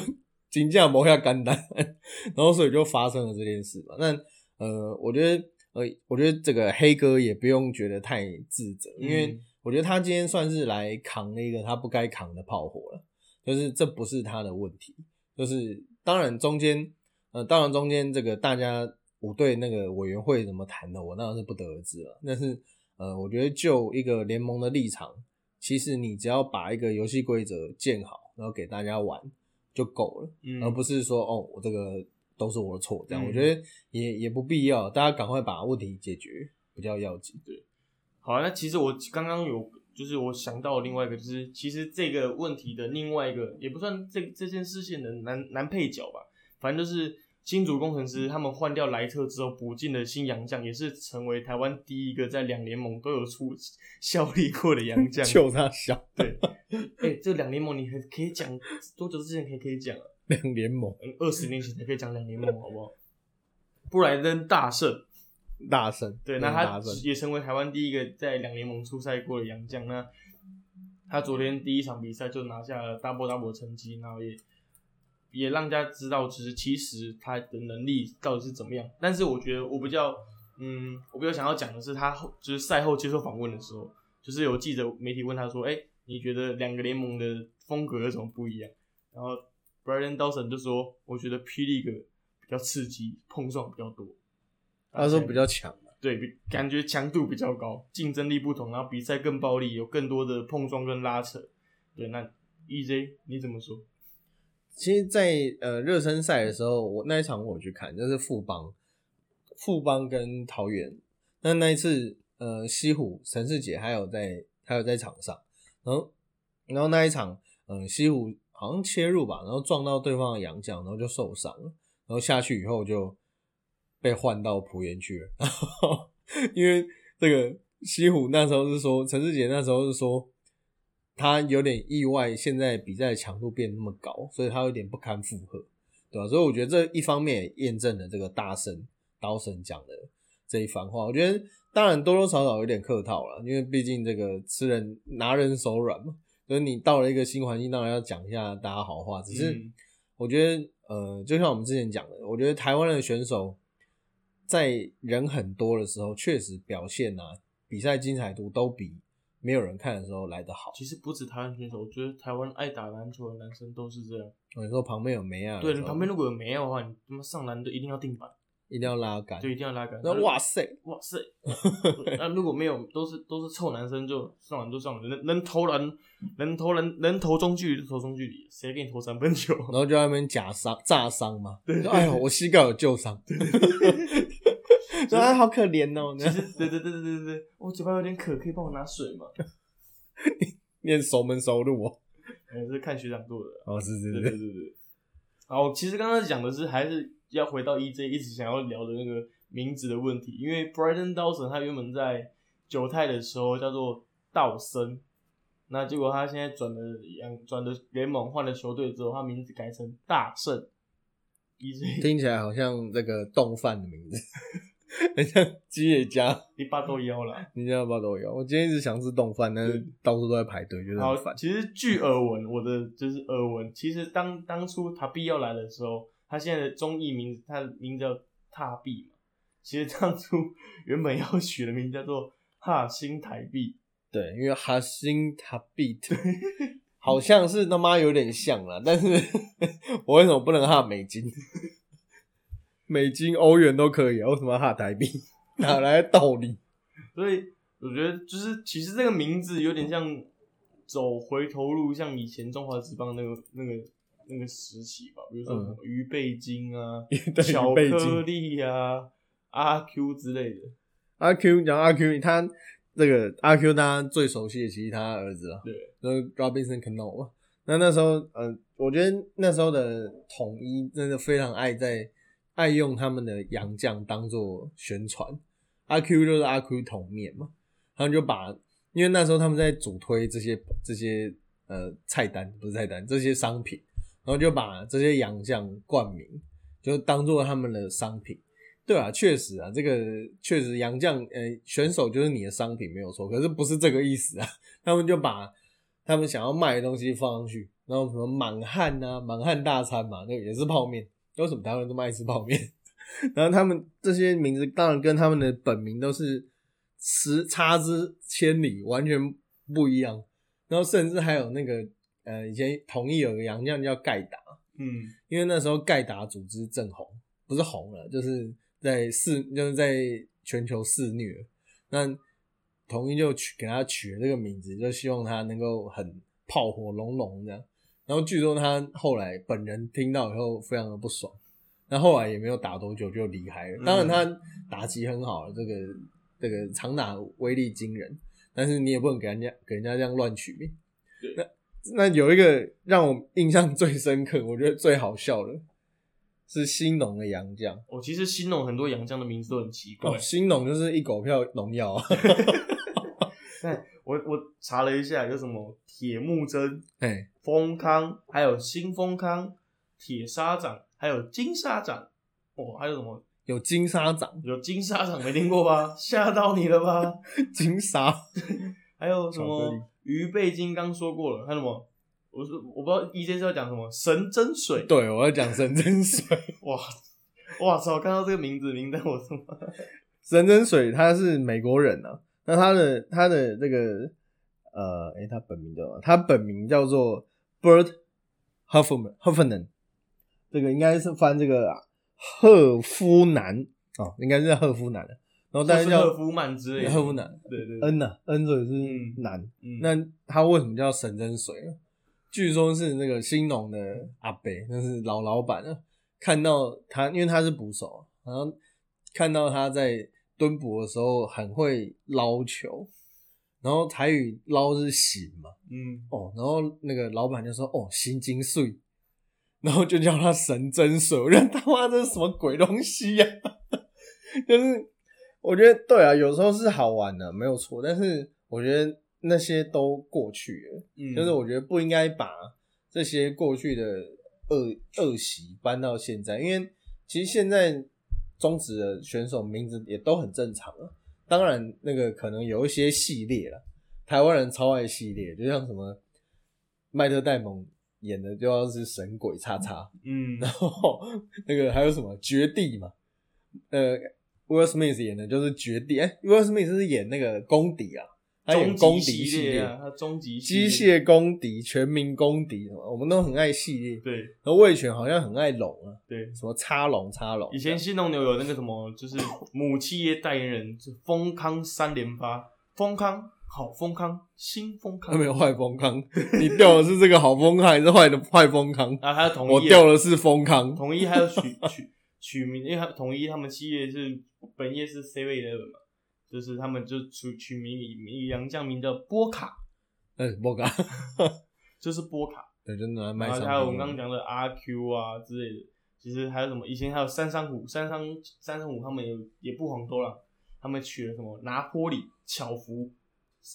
S2: 金价磨下干单，然后所以就发生了这件事嘛，那。呃，我觉得，呃，我觉得这个黑哥也不用觉得太自责，因为我觉得他今天算是来扛了一个他不该扛的炮火了，就是这不是他的问题，就是当然中间，呃，当然中间这个大家我对那个委员会怎么谈的，我当然是不得而知了。但是，呃，我觉得就一个联盟的立场，其实你只要把一个游戏规则建好，然后给大家玩就够了，而不是说哦，我这个。都是我的错，这样我觉得也也不必要，大家赶快把问题解决比较要紧。
S1: 对，好，那其实我刚刚有，就是我想到另外一个，就是其实这个问题的另外一个，也不算这这件事情的男男配角吧，反正就是新竹工程师他们换掉莱特之后补进的新洋将，也是成为台湾第一个在两联盟都有出效力过的洋将。
S2: 就他小，
S1: 对，哎，这两联盟你可可以讲多久之前可以可以讲啊？
S2: 两联盟，
S1: 二十年前才可以讲两联盟，好不好？布莱登大胜，
S2: 大胜，
S1: 对，那他也成为台湾第一个在两联盟出赛过的洋将。那他昨天第一场比赛就拿下了 double double 成绩，然后也也让大家知道，其实其实他的能力到底是怎么样。但是我觉得我比较嗯，我比较想要讲的是他后就是赛后接受访问的时候，就是有记者媒体问他说：“哎、你觉得两个联盟的风格有什么不一样？”然后 Brian Dawson 就说：“我觉得霹雳哥比较刺激，碰撞比较多。”
S2: 他说比较强，
S1: 对，比感觉强度比较高，竞争力不同，然后比赛更暴力，有更多的碰撞跟拉扯。对，那 EJ 你怎么说？
S2: 其实在，呃热身赛的时候，我那一场我去看，就是富邦，富邦跟桃园。那那一次，呃，西湖陈世杰还有在，还有在场上，然后，然后那一场，呃，西湖好像切入吧，然后撞到对方的洋将，然后就受伤了，然后下去以后就被换到浦原去了。然后，因为这个西湖那时候是说，陈世杰那时候是说。他有点意外，现在比赛强度变那么高，所以他有点不堪负荷，对吧、所以我觉得这一方面也验证了这个大神刀神讲的这一番话。我觉得当然多多少少有点客套了，因为毕竟这个吃人拿人手软嘛，所以你到了一个新环境，当然要讲一下大家好话。只是
S1: 嗯
S2: 我觉得，呃，就像我们之前讲的，我觉得台湾的选手在人很多的时候，确实表现啊，比赛精彩度都比没有人看的时候来得好。
S1: 其实不止台湾选手，我觉得台湾爱打篮球的男生都是这样。
S2: 哦你说旁边有梅亚的时候，
S1: 对你旁边如果有没有的话，你他妈上篮都一定要定板，
S2: 一定要拉杆，
S1: 就一定要拉杆。
S2: 那哇塞，
S1: 哇塞！那如果没有，都是都是臭男生，就上篮就上篮，能能投篮，能投篮，能投中距离就投中距离，谁给你投三分球？
S2: 然后就在那边假伤炸伤嘛，对哎呦，我膝盖有旧伤，说哎好可怜哦，
S1: 其实对对对对对对对，我嘴巴有点渴，可以帮我拿水吗？
S2: 念熟门熟路哦，
S1: 还是看学长做的。
S2: 哦是是
S1: 是是
S2: 是，
S1: 对对。好，其实刚刚讲的是还是要回到 EJ 一直想要聊的那个名字的问题，因为 Brighton Dawson 他原本在九泰的时候叫做道森，那结果他现在转了洋转的联盟换了球队之后，他名字改成大圣。EJ
S2: 听起来好像这个动饭的名字，很像吉野家，
S1: 你爸都腰了。
S2: 你知道不都有？我今天一直想吃冻饭，但是到处都在排队，觉得
S1: 好
S2: 烦，。
S1: 其实据耳闻，我的就是耳闻，其实当当初塔比要来的时候，他现在的中译名字，他的名字叫塔币嘛。其实当初 原本要取的名字叫做哈新台币，
S2: 对，因为哈星塔币，对好像是他妈有点像啦，但是我为什么不能哈美金？美金、欧元都可以啊，为什么要哈台币？哪来的道理？
S1: 所以我觉得就是其实这个名字有点像走回头路，像以前中华职棒那个那个那个时期吧，比如说什么鱼贝金啊、
S2: 对
S1: 巧克力啊、阿 Q 之类的。
S2: 阿 Q 讲阿 Q，他这个阿 Q 大家最熟悉的其实他儿子啊，
S1: 对，
S2: 就是 Robinson Cano 嘛。那那时候，呃，我觉得那时候的统一真的非常爱在爱用他们的洋将当做宣传。阿 Q 就是阿 Q 桶面嘛，他们就把，因为那时候他们在主推这些这些呃菜单，不是菜单，这些商品，然后就把这些洋将冠名，就当做他们的商品。对啊，确实啊，这个确实洋将呃选手就是你的商品没有错，可是不是这个意思啊。他们就把他们想要卖的东西放上去，然后什么满汉啊，满汉大餐嘛，那个也是泡面。为什么台湾人这么爱吃泡面？然后他们这些名字当然跟他们的本名都是十差之千里，完全不一样。然后甚至还有那个呃，以前统一有个洋将叫盖达，
S1: 嗯，
S2: 因为那时候盖达组织正红，不是红了，就是在肆，就是在全球肆虐。那统一就取给他取了这个名字，就希望他能够很炮火隆隆这样。然后据说他后来本人听到以后非常的不爽，那后来也没有打多久就离开了。当然他打击很好，这个这个长打威力惊人，但是你也不能给人家给人家这样乱取名。那那有一个让我印象最深刻，我觉得最好笑的是新农的洋将。
S1: 哦、其实新农很多洋将的名字都很奇怪。
S2: 哦，新农就是一狗票农药
S1: 我我查了一下，有什么铁木真、
S2: 哎，
S1: 丰康，还有新丰康、铁砂掌，还有金沙掌。哦，还有什么？
S2: 有金沙掌、
S1: 有金沙掌没听过吧？吓到你了吧？
S2: 金沙，
S1: 还有什么鱼贝金刚说过了，还有什么？我说我不知道 EJ 是要讲什么神针水。
S2: 对我要讲神针水，
S1: 哇哇操！看到这个名字，名单我他妈
S2: 神真水他是美国人啊，那他的他的这个呃，诶、他本名叫什么他本名叫做 Bert Huffman Huffman，这个应该是翻这个赫夫南哦，应该是赫夫南的，然后但
S1: 是
S2: 是叫
S1: 赫夫曼之类的，
S2: 赫夫南。
S1: 对对对，
S2: 恩呐、恩所以是
S1: 嗯
S2: 南，
S1: 嗯，
S2: 那他为什么叫神针水呢？据说是那个兴农的阿伯，那是老老板啊，看到他，因为他是捕手，然后看到他在蹲捕的时候很会捞球，然后台语捞是醒嘛，
S1: 嗯，
S2: 哦，然后那个老板就说哦心经碎，然后就叫他神针水，我觉得他妈这是什么鬼东西呀、就是我觉得对啊，有时候是好玩的，没有错，但是我觉得那些都过去了，
S1: 嗯。
S2: 就是我觉得不应该把这些过去的恶恶习搬到现在，因为其实现在中职的选手名字也都很正常啊。当然，那个可能有一些系列了，台湾人超爱系列，就像什么麦特戴蒙演的就要是神鬼叉叉，
S1: 嗯，
S2: 然后那个还有什么绝地嘛，呃，Will Smith 演的就是绝地，哎、w i l l Smith 是演那个公敌啊，
S1: 终极
S2: 敌系
S1: 列啊，他终极系
S2: 机械公敌、全民公敌什么，我们都很爱系列。
S1: 对
S2: 然后魏权好像很爱龙啊，
S1: 对。
S2: 什么插龙插龙。
S1: 以前新农牛有那个什么，就是母企业代言人，就丰康三连发，丰康好丰康，新丰康
S2: 他没有坏丰康，你掉的是这个好丰康还是坏的坏丰康？
S1: 啊，还有统一啊，
S2: 我掉的是丰康。
S1: 统一还有取取取名，因为他统一他们企业是本业是 Seven Eleven 嘛，就是他们就取取名以以杨将名的波卡，
S2: 嗯，波卡，
S1: 就是波卡，
S2: 对，就拿来卖
S1: 然。后还有我们刚刚讲的阿 Q 啊之类的，其实还有什么以前还有三山虎，三山三山虎他们也也不遑多让，他们取了什么拿坡里、巧福、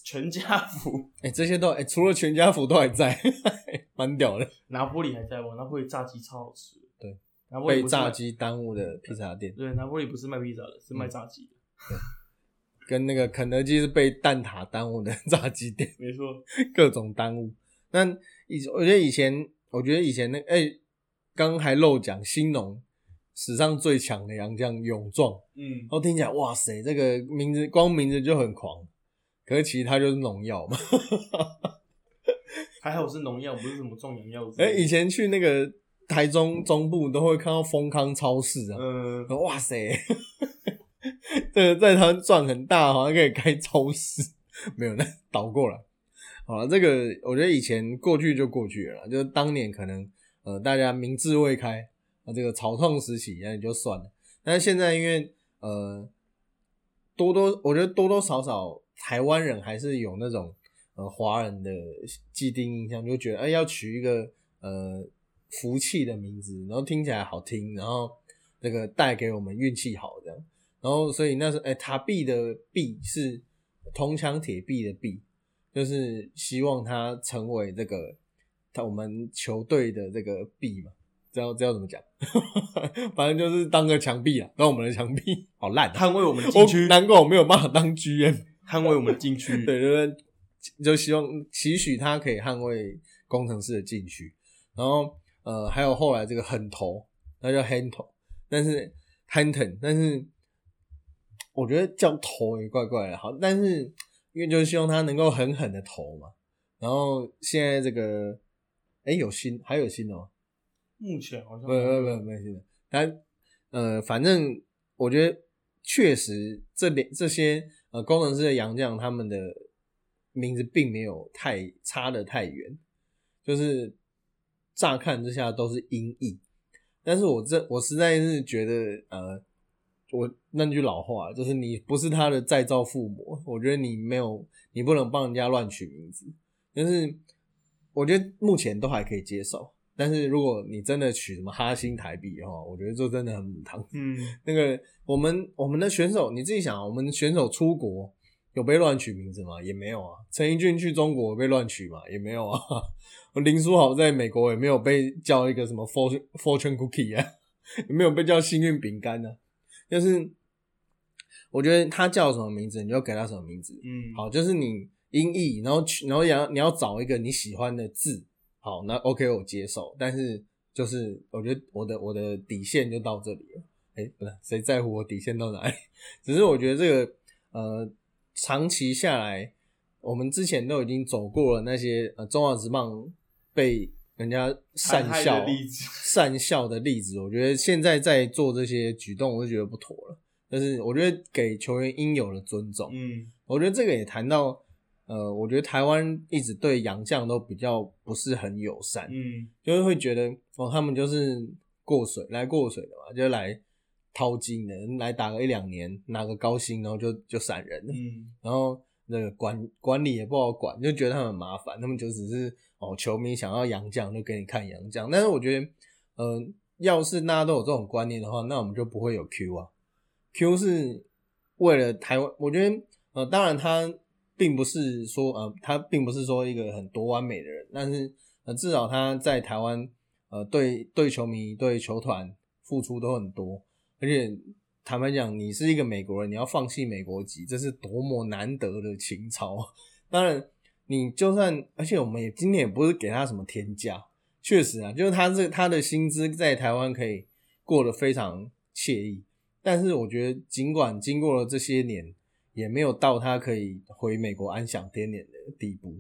S1: 全家福，
S2: 哎、这些都哎、除了全家福都还在，蛮屌的。
S1: 拿坡里还在吗？拿坡里炸鸡超好吃的，
S2: 对，
S1: 拿坡里
S2: 炸鸡耽误的披萨店，
S1: 对，拿坡里不是卖披萨的，是卖炸鸡的，
S2: 跟那个肯德基是被蛋挞耽误的炸鸡店。
S1: 没错，
S2: 各种耽误。那以我觉得以前，我觉得以前那哎，刚、刚还漏讲新农史上最强的洋将勇壮，
S1: 嗯
S2: 然，后听起来哇塞，这个名字光名字就很狂，可是其实它就是农药嘛。
S1: 还好是农药，不是什么壮阳药之
S2: 哎。以前去那个台中中部都会看到丰康超市啊，
S1: 嗯，
S2: 哇塞，这个在台湾赚很大，好像可以开超市，没有那倒过来。好了，这个我觉得以前过去就过去了，就是当年可能呃大家明智未开啊，这个草创时期那也就算了，但是现在因为呃多多，我觉得多多少少台湾人还是有那种呃华人的既定印象，就觉得哎、要取一个呃福气的名字，然后听起来好听，然后这个带给我们运气好这样，然后所以那时候哎塔壁的壁是铜墙铁壁的壁，就是希望他成为这个他我们球队的这个壁嘛。知道知道怎么讲，反正就是当个墙壁啊，当我们的墙壁，好烂、啊，
S1: 捍卫我们的禁区，
S2: 难怪我没有办法当 GM。
S1: 捍卫我们的禁区。
S2: 对 对对，就希望期许他可以捍卫工程师的禁区。然后呃，还有后来这个狠头，那叫 Hanton，但是 Hanton，但是我觉得叫投也怪怪的。好，但是因为就是希望他能够狠狠的投嘛。然后现在这个，哎，有新还有新的吗？
S1: 目前好像
S2: 没有没有，没新的。但呃，反正我觉得确实这两这些呃工程师的洋将，他们的名字并没有太差的太远，就是乍看之下都是音译。但是我这我实在是觉得呃，我那句老话就是你不是他的再造父母，我觉得你没有你不能帮人家乱取名字。但是我觉得目前都还可以接受。但是如果你真的取什么哈星台币的话，我觉得这真的很母汤。
S1: 嗯，
S2: 那个我们我们的选手，你自己想啊，我们选手出国有被乱取名字吗？也没有啊。陈奕俊去中国被乱取嘛？也没有啊。林书豪在美国也没有被叫一个什么 fortune fortune cookie 啊，也没有被叫幸运饼干呢。就是我觉得他叫什么名字，你就给他什么名字。
S1: 嗯，
S2: 好，就是你音译，然后去，然后你要你要找一个你喜欢的字，好，那 OK 我接受，但是就是我觉得我的我的底线就到这里了，哎、不是谁在乎我底线到哪里？只是我觉得这个呃，长期下来，我们之前都已经走过了那些呃中华职棒被人家善
S1: 残害
S2: 笑
S1: 的例子。
S2: 善笑的例子，我觉得现在在做这些举动，我就觉得不妥了。但是我觉得给球员应有的尊重，
S1: 嗯。
S2: 我觉得这个也谈到，呃，我觉得台湾一直对洋将都比较不是很友善，
S1: 嗯。
S2: 就是会觉得哦，他们就是过水来过水的嘛，就来掏金的，来打个一两年，拿个高薪，然后就就闪人了，
S1: 嗯。
S2: 然后那个管管理也不好管，就觉得他们很麻烦，他们就只是哦，球迷想要洋将就给你看洋将，但是我觉得，呃，要是大家都有这种观念的话，那我们就不会有 Q 啊，Q 是为了台湾，我觉得呃，当然他并不是说呃，他并不是说一个很多完美的人，但是呃，至少他在台湾呃，对对球迷、对球团付出都很多，而且坦白讲，你是一个美国人，你要放弃美国籍，这是多么难得的情操。当然，你就算，而且我们也今天也不是给他什么天价，确实啊，就是他这他的薪资在台湾可以过得非常惬意，但是我觉得，尽管经过了这些年，也没有到他可以回美国安享天年的地步。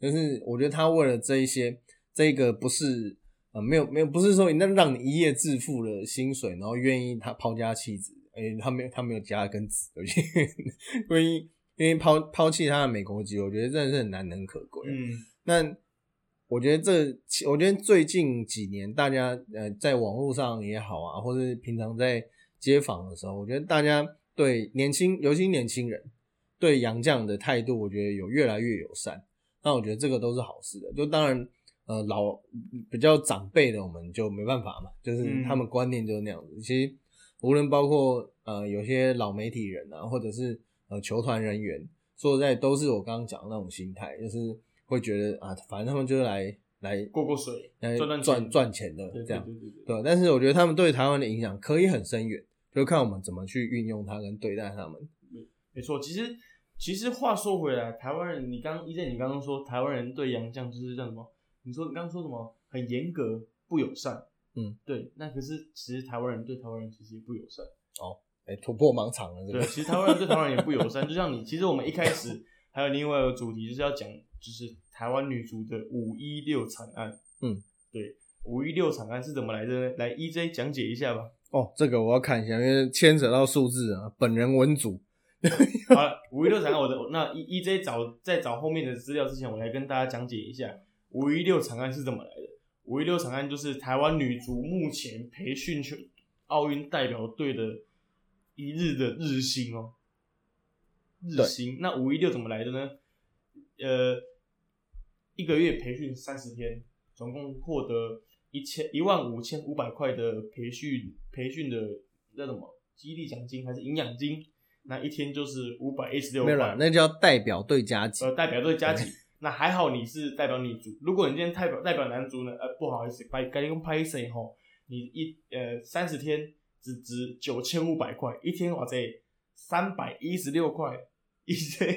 S2: 就是我觉得他为了这一些，这个不是呃没有没有不是说那让你一夜致富的薪水，然后愿意他抛家弃子，诶、他没有他没有家跟子，而且 愿意愿意抛抛弃他的美国籍，我觉得真的是很难能可贵。
S1: 嗯
S2: 那我觉得这，我觉得最近几年大家呃在网络上也好啊，或者平常在街访的时候，我觉得大家对年轻，尤其年轻人对洋将的态度，我觉得有越来越友善。那我觉得这个都是好事的。就当然，呃，老比较长辈的我们就没办法嘛，就是
S1: 嗯
S2: 他们观念就是那样子。其实无论包括呃有些老媒体人啊，或者是呃球团人员，说实在都是我刚刚讲的那种心态，就是会觉得啊，反正他们就是来来
S1: 过过水，
S2: 来
S1: 赚赚
S2: 赚
S1: 钱
S2: 的
S1: 对
S2: 这样。
S1: 对对对对，
S2: 对，但是我觉得他们对台湾的影响可以很深远，就看我们怎么去运用它跟对待他们。
S1: 没错。其实其实话说回来，台湾人，你刚一在你刚刚说台湾人对洋将就是叫什么？你说你刚刚说什么？很严格，不友善。
S2: 嗯，
S1: 对。那可是其实台湾人对台湾人其实也不友善。
S2: 哎、突破盲场了，这
S1: 对，其实台湾人对台湾人也不友善。就像你，其实我们一开始还有另外一个主题，就是要讲就是台湾女足的五一六惨案。
S2: 嗯，
S1: 对，五一六惨案是怎么来的呢？来，EJ 讲解一下吧。
S2: 哦，这个我要看一下，因为牵扯到数字啊。本人文组，
S1: 好了，五一六惨案，我的那 E EJ 找在找后面的资料之前，我来跟大家讲解一下五一六惨案是怎么来的。五一六惨案就是台湾女足目前培训球奥运代表队的一日的日薪哦，日薪。那五一六怎么来的呢？呃，一个月培训三十天，总共获得一千一万五千五百块的培训培训的那什么激励奖金还是营养金？那一天就是五百一十六
S2: 没有啦，
S1: 块，
S2: 那叫代表队加级。
S1: 呃，代表队加级。那还好你是代表女足，如果你今天代表代表男足呢？呃，不好意思，该该用拍谁吼？你一呃三十天只值九千五百块，一天哇塞三百一十六块，一天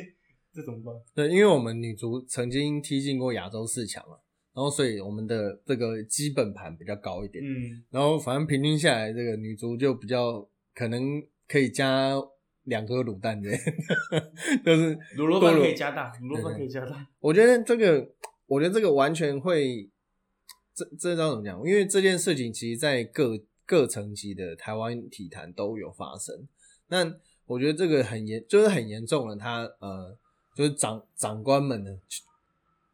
S1: 这怎么办？
S2: 对，因为我们女足曾经踢进过亚洲四强嘛，然后所以我们的这个基本盘比较高一点。
S1: 嗯，
S2: 然后反正平均下来，这个女足就比较可能可以加两颗卤蛋的，就是
S1: 卤肉饭可以加大，卤肉饭可以加大。
S2: 我觉得这个，我觉得这个完全会，这这知道怎么讲？因为这件事情其实在各各层级的台湾体坛都有发生。那我觉得这个很严，就是很严重了。他呃，就是长长官们呢，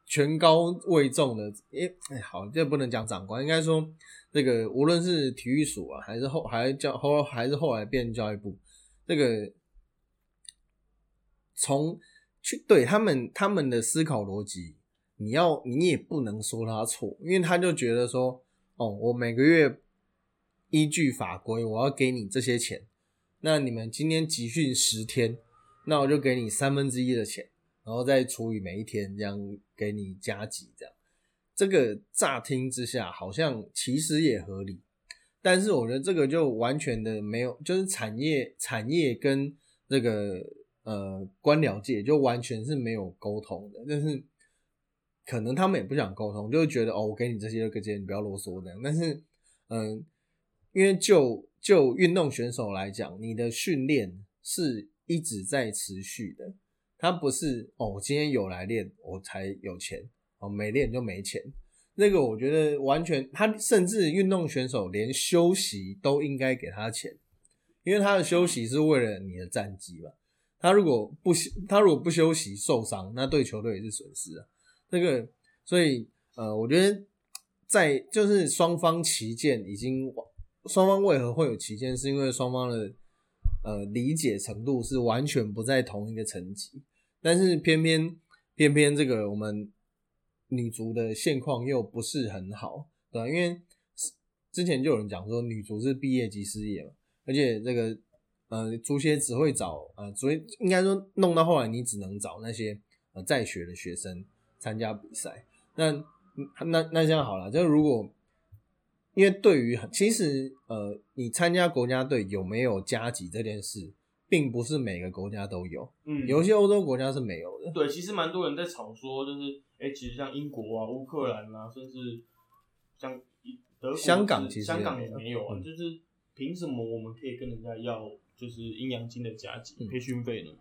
S2: 权高位重的，诶、哎，好，这不能讲长官，应该说这个无论是体育署啊，还是后还是教后还是后来变教育部，这个从去对他们他们的思考逻辑，你要你也不能说他错，因为他就觉得说，哦，我每个月依据法规我要给你这些钱，那你们今天集训十天，那我就给你三分之一的钱，然后再除以每一天，这样给你加急，这样，这个乍听之下好像其实也合理，但是我觉得这个就完全的没有，就是产业产业跟这个呃官僚界就完全是没有沟通的，但是可能他们也不想沟通，就觉得哦，我给你这些个钱，你不要啰嗦的。但是嗯、因为就就运动选手来讲，你的训练是一直在持续的，他不是哦，今天有来练我才有钱哦，没练就没钱。那个我觉得完全，他甚至运动选手连休息都应该给他钱，因为他的休息是为了你的战绩嘛。他如果不休，他如果不休息受伤，那对球队也是损失啊。这个，所以呃，我觉得在就是双方旗舰已经，双方为何会有旗舰，是因为双方的呃理解程度是完全不在同一个层级，但是偏偏偏偏这个我们。女足的现况又不是很好，对吧？因为之前就有人讲说，女足是毕业即失业嘛，而且这个呃，足协只会找呃，所以应该说弄到后来，你只能找那些呃在学的学生参加比赛。那那那这样好了，就如果因为对于其实呃，你参加国家队有没有加级这件事，并不是每个国家都有，嗯，有些欧洲国家是没有的。
S1: 对，其实蛮多人在吵说，就是。哎，其实像英国啊、乌克兰啊，甚至像德国、
S2: 香港，其实
S1: 香港也没有啊。就是凭什么我们可以跟人家要就是阴阳金的加急培训费呢？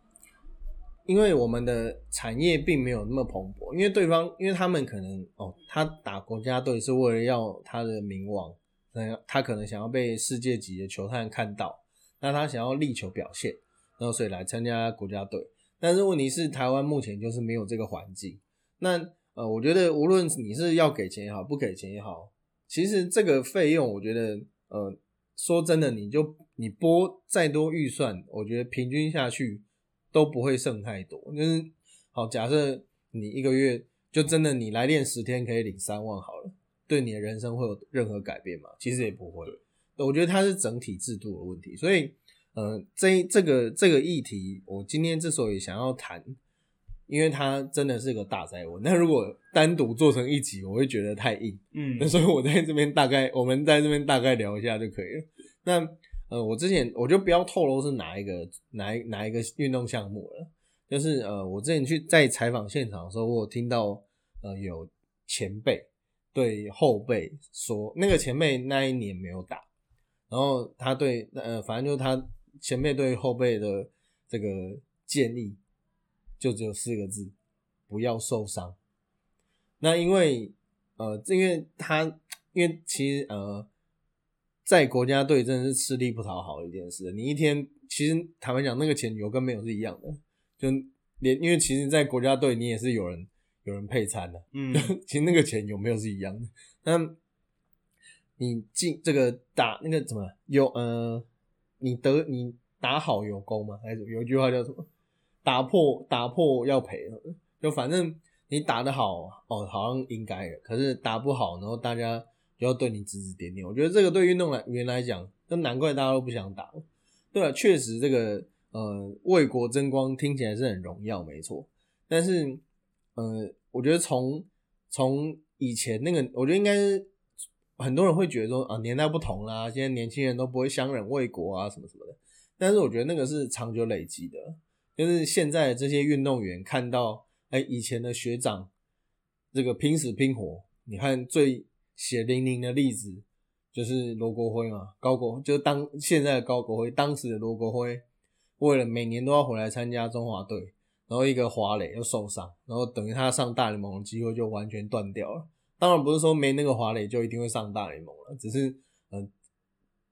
S2: 因为我们的产业并没有那么蓬勃，因为对方，因为他们可能哦，他打国家队是为了要他的名望，那他可能想要被世界级的球探看到，那他想要力求表现，然后所以来参加国家队。但是问题是，台湾目前就是没有这个环境。那呃，我觉得无论你是要给钱也好，不给钱也好，其实这个费用，我觉得呃，说真的，你就你拨再多预算，我觉得平均下去都不会剩太多。就是好，假设你一个月就真的你来练十天可以领三万好了，对你的人生会有任何改变吗？其实也不会。我觉得它是整体制度的问题。所以呃，这这个这个议题，我今天之所以想要谈。因为它真的是个大灾问，那如果单独做成一集，我会觉得太硬，嗯，那 所以我在这边大概，我们在这边大概聊一下就可以了。那呃，我之前我就不要透露是哪一个哪一哪一个运动项目了，就是呃，我之前去在采访现场的时候，我有听到呃有前辈对后辈说，那个前辈那一年没有打，然后他对呃，反正就是他前辈对后辈的这个建议。就只有四个字，不要受伤。那因为呃，因为他因为其实呃，在国家队真的是吃力不讨好的一件事。你一天其实坦白讲，那个钱有跟没有是一样的。就连因为其实，在国家队你也是有人有人配餐的，嗯，其实那个钱有没有是一样的。那你进这个打那个怎么有呃，你得你打好有功吗？还是有一句话叫什么？打破打破要赔，就反正你打得好哦，好像应该的。可是打不好，然后大家就要对你指指点点。我觉得这个对运动来员来讲，那难怪大家都不想打。对了，确实这个呃为国争光听起来是很荣耀，没错。但是呃，我觉得从从以前那个，我觉得应该是很多人会觉得说啊年代不同啦，现在年轻人都不会相忍为国啊什么什么的。但是我觉得那个是长久累积的。就是现在这些运动员看到，哎，以前的学长这个拼死拼活，你看最血淋淋的例子就是罗国辉嘛，高国就当现在的高国辉，当时的罗国辉为了每年都要回来参加中华队，然后一个华磊又受伤，然后等于他上大联盟的机会就完全断掉了。当然不是说没那个华磊就一定会上大联盟了，只是嗯，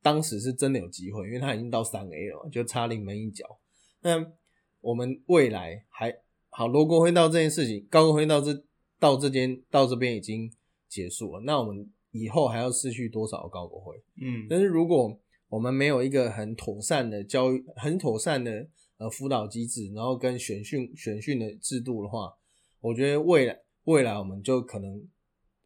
S2: 当时是真的有机会，因为他已经到三 A 了，就差临门一脚。那我们未来还好，罗国辉到这件事情，高国辉到这到这间到这边已经结束了。那我们以后还要失去多少高国辉？嗯，但是如果我们没有一个很妥善的教育、很妥善的呃辅导机制，然后跟选训选训的制度的话，我觉得未来未来我们就可能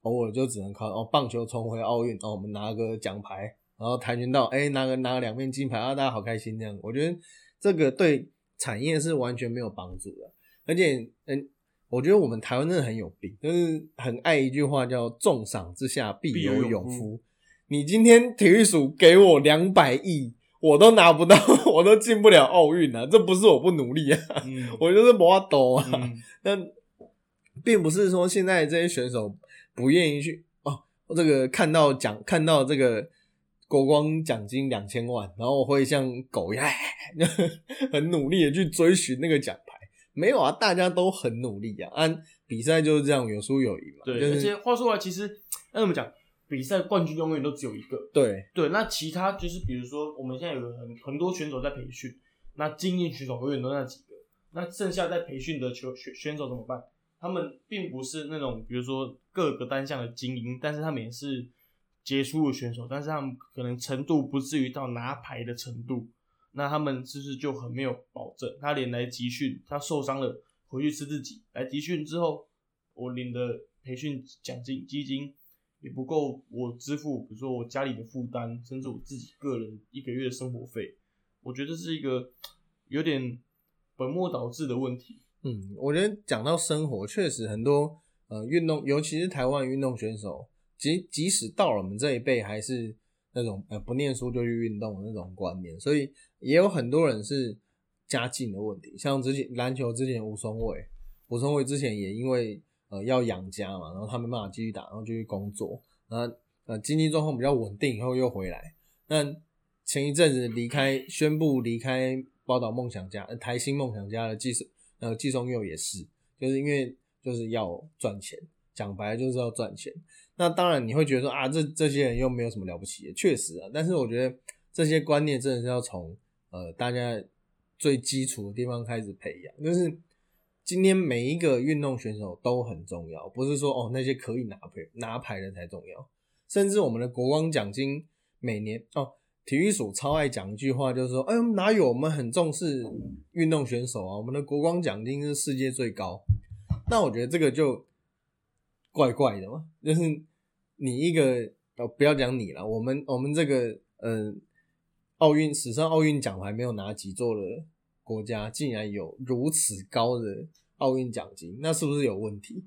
S2: 偶尔就只能靠哦棒球重回奥运，哦我们拿个奖牌，然后跆拳道哎拿个拿个两面金牌啊，大家好开心这样。我觉得这个对。产业是完全没有帮助的，而且，嗯，我觉得我们台湾真的很有病，就是很爱一句话叫“重赏之下必有勇夫”。你今天体育署给我两百亿，我都拿不到，我都进不了奥运啊！这不是我不努力啊，我就是不抖啊。但并不是说现在这些选手不愿意去哦，这个看到奖，看到这个国光奖金两千万，然后我会像狗一样 很努力的去追寻那个奖牌。没有啊，大家都很努力啊，按比赛就是这样，有输有赢嘛。
S1: 对，
S2: 就是
S1: 而且话说回来，其实那怎么讲，比赛冠军永远都只有一个。
S2: 对
S1: 对，那其他就是比如说，我们现在有很很多选手在培训，那精英选手永远都那几个，那剩下在培训的球选选手怎么办？他们并不是那种比如说各个单项的精英，但是他们也是杰出的选手，但是他们可能程度不至于到拿牌的程度，那他们是不是就很没有保证？他连来集训，他受伤了回去吃自己，来集训之后，我领的培训奖金基金也不够我支付，比如说我家里的负担，甚至我自己个人一个月的生活费，我觉得是一个有点本末倒置的问题。
S2: 嗯，我觉得讲到生活，确实很多呃运动，尤其是台湾运动选手，即即使到了我们这一辈，还是那种呃不念书就去运动的那种观念，所以也有很多人是家境的问题。像之前篮球之前吴松伟，吴松伟之前也因为呃要养家嘛，然后他没办法继续打，然后就去工作，然后呃经济状况比较稳定以后又回来。那前一阵子离开，宣布离开宝岛梦想家、台新梦想家的技术。呃，季松佑也是，就是因为就是要赚钱，讲白了就是要赚钱。那当然你会觉得说啊，这这些人又没有什么了不起，确实啊。但是我觉得这些观念真的是要从呃大家最基础的地方开始培养。就是今天每一个运动选手都很重要，不是说哦那些可以拿牌拿牌的才重要。甚至我们的国光奖金每年哦。体育署超爱讲一句话，就是说：“哎，哪有我们很重视运动选手啊？我们的国光奖金是世界最高。”那我觉得这个就怪怪的嘛，就是你一个哦，不要讲你了，我们我们这个嗯奥运史上奥运奖牌没有拿几座的国家，竟然有如此高的奥运奖金，那是不是有问题？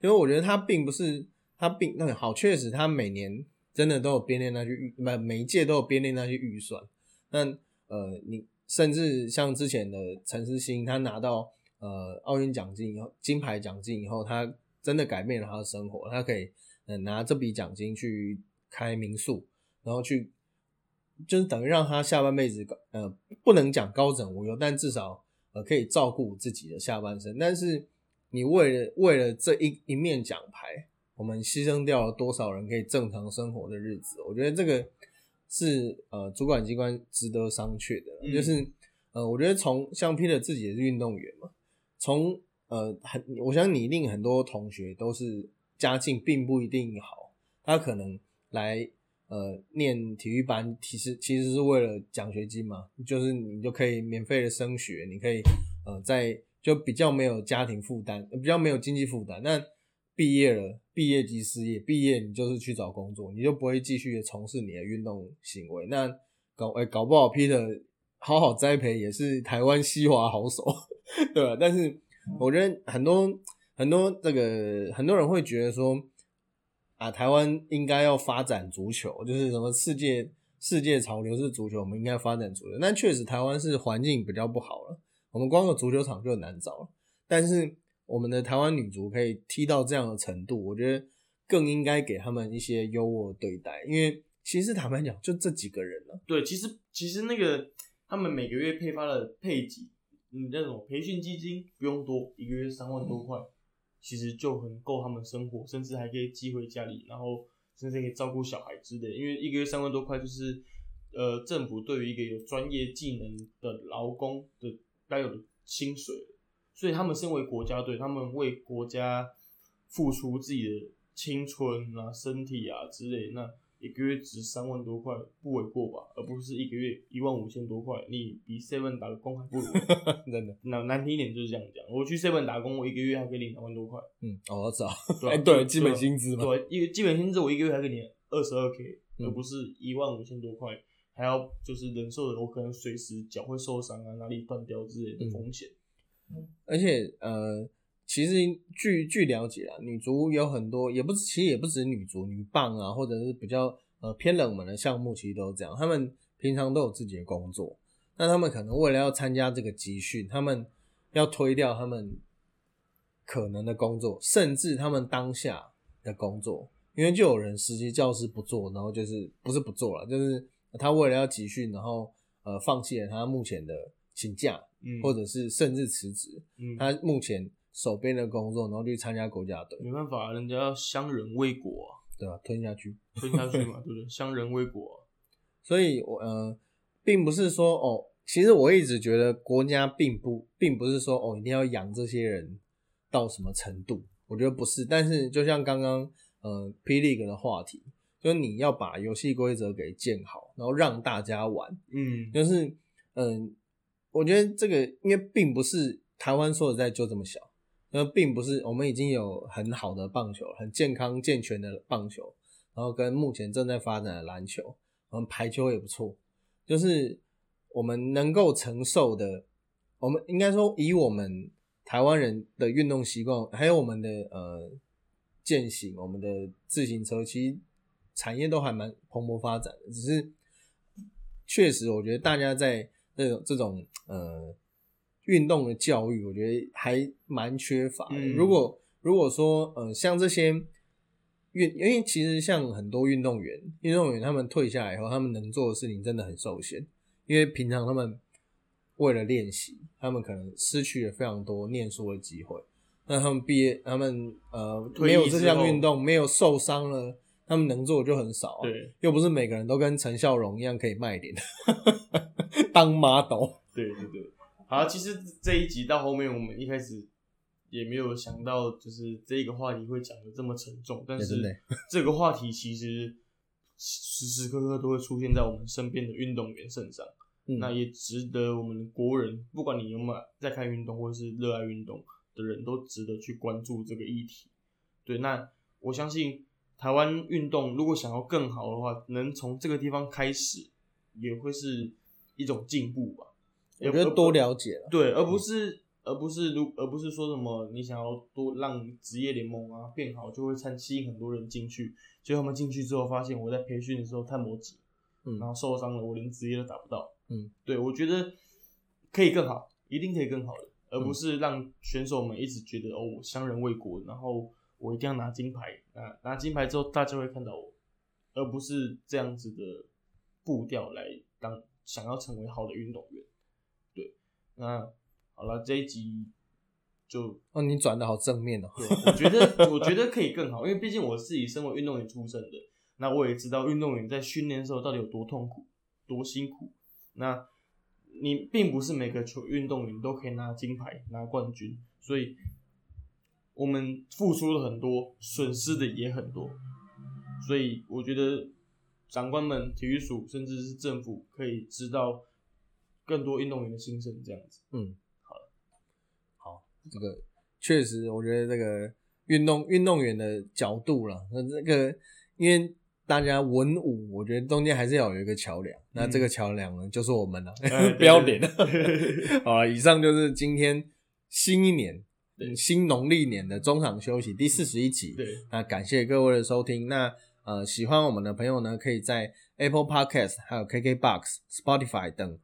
S2: 因为我觉得他并不是，他并那好，确实他每年。真的都有编列那些预，每每一届都有编列那些预算。那呃，你甚至像之前的陈思欣，他拿到呃奥运奖金以后，金牌奖金以后，他真的改变了他的生活。他可以呃拿这笔奖金去开民宿，然后去就是等于让他下半辈子呃不能讲高枕无忧，但至少呃可以照顾自己的下半生。但是你为了为了这一一面奖牌。我们牺牲掉了多少人可以正常生活的日子？我觉得这个是呃主管机关值得商榷的。就是呃，我觉得从像 Peter 自己也是运动员嘛，从呃很，我想你一定很多同学都是家境并不一定好，他可能来呃念体育班，其实其实是为了奖学金嘛，就是你就可以免费的升学，你可以呃在就比较没有家庭负担，比较没有经济负担，那。毕业了，毕业即失业。毕业你就是去找工作，你就不会继续从事你的运动行为。那搞哎搞不好 Peter 好好栽培也是台湾西华好手，对吧？但是我觉得很多很多这个很多人会觉得说啊，台湾应该要发展足球，就是什么世界世界潮流是足球，我们应该发展足球。但确实台湾是环境比较不好了，我们光个足球场就很难找了。但是我们的台湾女足可以踢到这样的程度，我觉得更应该给他们一些优渥对待，因为其实坦白讲，就这几个人了。
S1: 对，其实其实那个他们每个月配发的配给，嗯，那种培训基金不用多，一个月三万多块，其实就很够他们生活，甚至还可以寄回家里，然后甚至可以照顾小孩之类。因为一个月三万多块，就是呃政府对于一个有专业技能的劳工的该有的薪水。所以他们身为国家队，他们为国家付出自己的青春啊、身体啊之类，那一个月值三万多块不为过吧？而不是一个月一万五千多块，你比 seven 打工还不如。
S2: 真的，
S1: 那难听一点就是这样讲。我去 seven 打工，我一个月还可以领两万多块。
S2: 嗯，哦，我知道。
S1: 对，
S2: 对，基本薪资嘛。
S1: 对，一个基本薪资我一个月还可以领二十二 k，而不是一万五千多块，还要就是忍受的我可能随时脚会受伤啊、哪里断掉之类的风险。
S2: 而且呃，其实据据了解啊，女足有很多，也不是，其实也不止女足，女棒啊，或者是比较呃偏冷门的项目，其实都这样。他们平常都有自己的工作，那他们可能为了要参加这个集训，他们要推掉他们可能的工作，甚至他们当下的工作，因因为就有人实习教师不做，然后就是不是不做了，就是他为了要集训，然后呃放弃了他目前的请假，
S1: 嗯，
S2: 或者是甚至辞职，
S1: 嗯，
S2: 他目前手边的工作，然后去参加国家队，
S1: 没办法，人家要乡人为国啊，
S2: 对吧？吞下去，
S1: 吞下去嘛，对不对？乡人为国啊、
S2: 所以我呃，并不是说哦，其实我一直觉得国家并不，并不是说哦一定要养这些人到什么程度，我觉得不是。但是就像刚刚呃霹雳 e 的话题，就是你要把游戏规则给建好，然后让大家玩，
S1: 嗯，
S2: 就是嗯、我觉得这个因为并不是台湾说实在就这么小，那并不是我们已经有很好的棒球，很健康健全的棒球，然后跟目前正在发展的篮球，我们排球也不错，就是我们能够承受的，我们应该说以我们台湾人的运动习惯，还有我们的呃践行，我们的自行车，其实产业都还蛮蓬勃发展的，只是确实我觉得大家在这种这种呃运动的教育，我觉得还蛮缺乏的。
S1: 嗯
S2: 如果如果说呃像这些运，因为其实像很多运动员，运动员他们退下来以后，他们能做的事情真的很受限，因为平常他们为了练习，他们可能失去了非常多念书的机会。那他们毕业，他们呃没有这项运动，没有受伤了，他们能做的就很少、啊。
S1: 对，
S2: 又不是每个人都跟陈孝荣一样可以卖脸 当 model。
S1: 对对对，好，其实这一集到后面，我们一开始也没有想到，就是这一个话题会讲的这么沉重，但是 这个话题其实时时刻刻都会出现在我们身边的运动员身上，
S2: 嗯，
S1: 那也值得我们国人，不管你有没有在看运动或者是热爱运动的人，都值得去关注这个议题。对，那我相信台湾运动如果想要更好的话，能从这个地方开始，也会是一种进步吧。
S2: 我觉得多了解了。
S1: 对，而不是而不是如而不是说什么你想要多让职业联盟啊变好，就会参吸引很多人进去，结果他们进去之后发现我在培训的时候太磨叽，
S2: 嗯
S1: 然后受伤了，我连职业都打不到。
S2: 嗯，
S1: 对，我觉得可以更好，一定可以更好的，而不是让选手们一直觉得哦，我伤人未果，然后我一定要拿金牌，拿拿金牌之后大家会看到我，而不是这样子的步调来当想要成为好的运动员。对，那好了，这一集就
S2: 哦，你转的好正面哦。
S1: 对，我觉得我觉得可以更好，因为毕竟我自己身为运动员出身的，那我也知道运动员在训练的时候到底有多痛苦、多辛苦。那你并不是每个球运动员都可以拿金牌、拿冠军，所以我们付出了很多，损失的也很多。所以我觉得长官们、体育署甚至是政府可以知道更多运动员的心声，这样子。
S2: 嗯，好了，好，这个确实，我觉得这个运动运动员的角度了，那这个因为大家文武，我觉得中间还是要有一个桥梁。那这个桥梁呢，就是我们了，不要脸。
S1: 对
S2: 好了，以上就是今天新一年
S1: 对
S2: 新农历年的中场休息第四十一集。
S1: 对，
S2: 那感谢各位的收听。那呃，喜欢我们的朋友呢，可以在 Apple Podcast、还有 KKBox、Spotify 等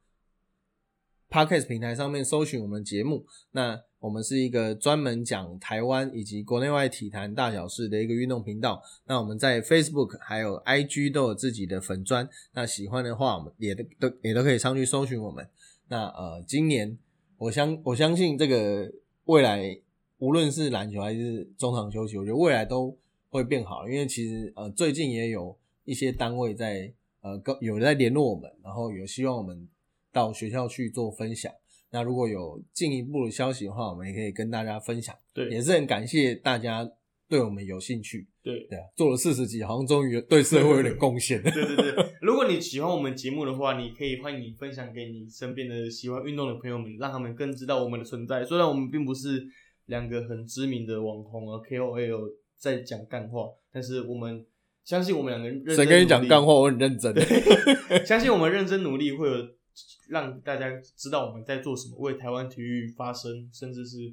S2: Podcast 平台上面搜寻我们的节目。那我们是一个专门讲台湾以及国内外体坛大小事的一个运动频道。那我们在 Facebook 还有 IG 都有自己的粉砖。那喜欢的话，我们也都都也都可以上去搜寻我们。那呃，今年我相我相信这个未来，无论是篮球还是中场休息，我觉得未来都会变好。因为其实呃，最近也有一些单位在呃跟有在联络我们，然后有希望我们到学校去做分享。那如果有进一步的消息的话，我们也可以跟大家分享。
S1: 对，
S2: 也是很感谢大家对我们有兴趣。
S1: 对。
S2: 对啊，做了四十集，好像终于对社会有点贡献。
S1: 对对对，如果你喜欢我们节目的话，你可以欢迎分享给你身边的喜欢运动的朋友们，让他们更知道我们的存在。虽然我们并不是两个很知名的网红啊 KOL 在讲干话，但是我们相信我们两个认真
S2: 谁跟你讲干话，我很认真。
S1: 相信我们认真努力会有让大家知道我们在做什么，为台湾体育发声，甚至是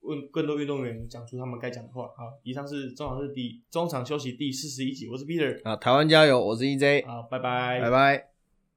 S1: 问更多运动员讲出他们该讲的话。好，以上是中场是第中场休息第四十一集，我是 Peter，
S2: 啊，台湾加油！我是 EJ，
S1: 好，拜拜，
S2: 拜拜。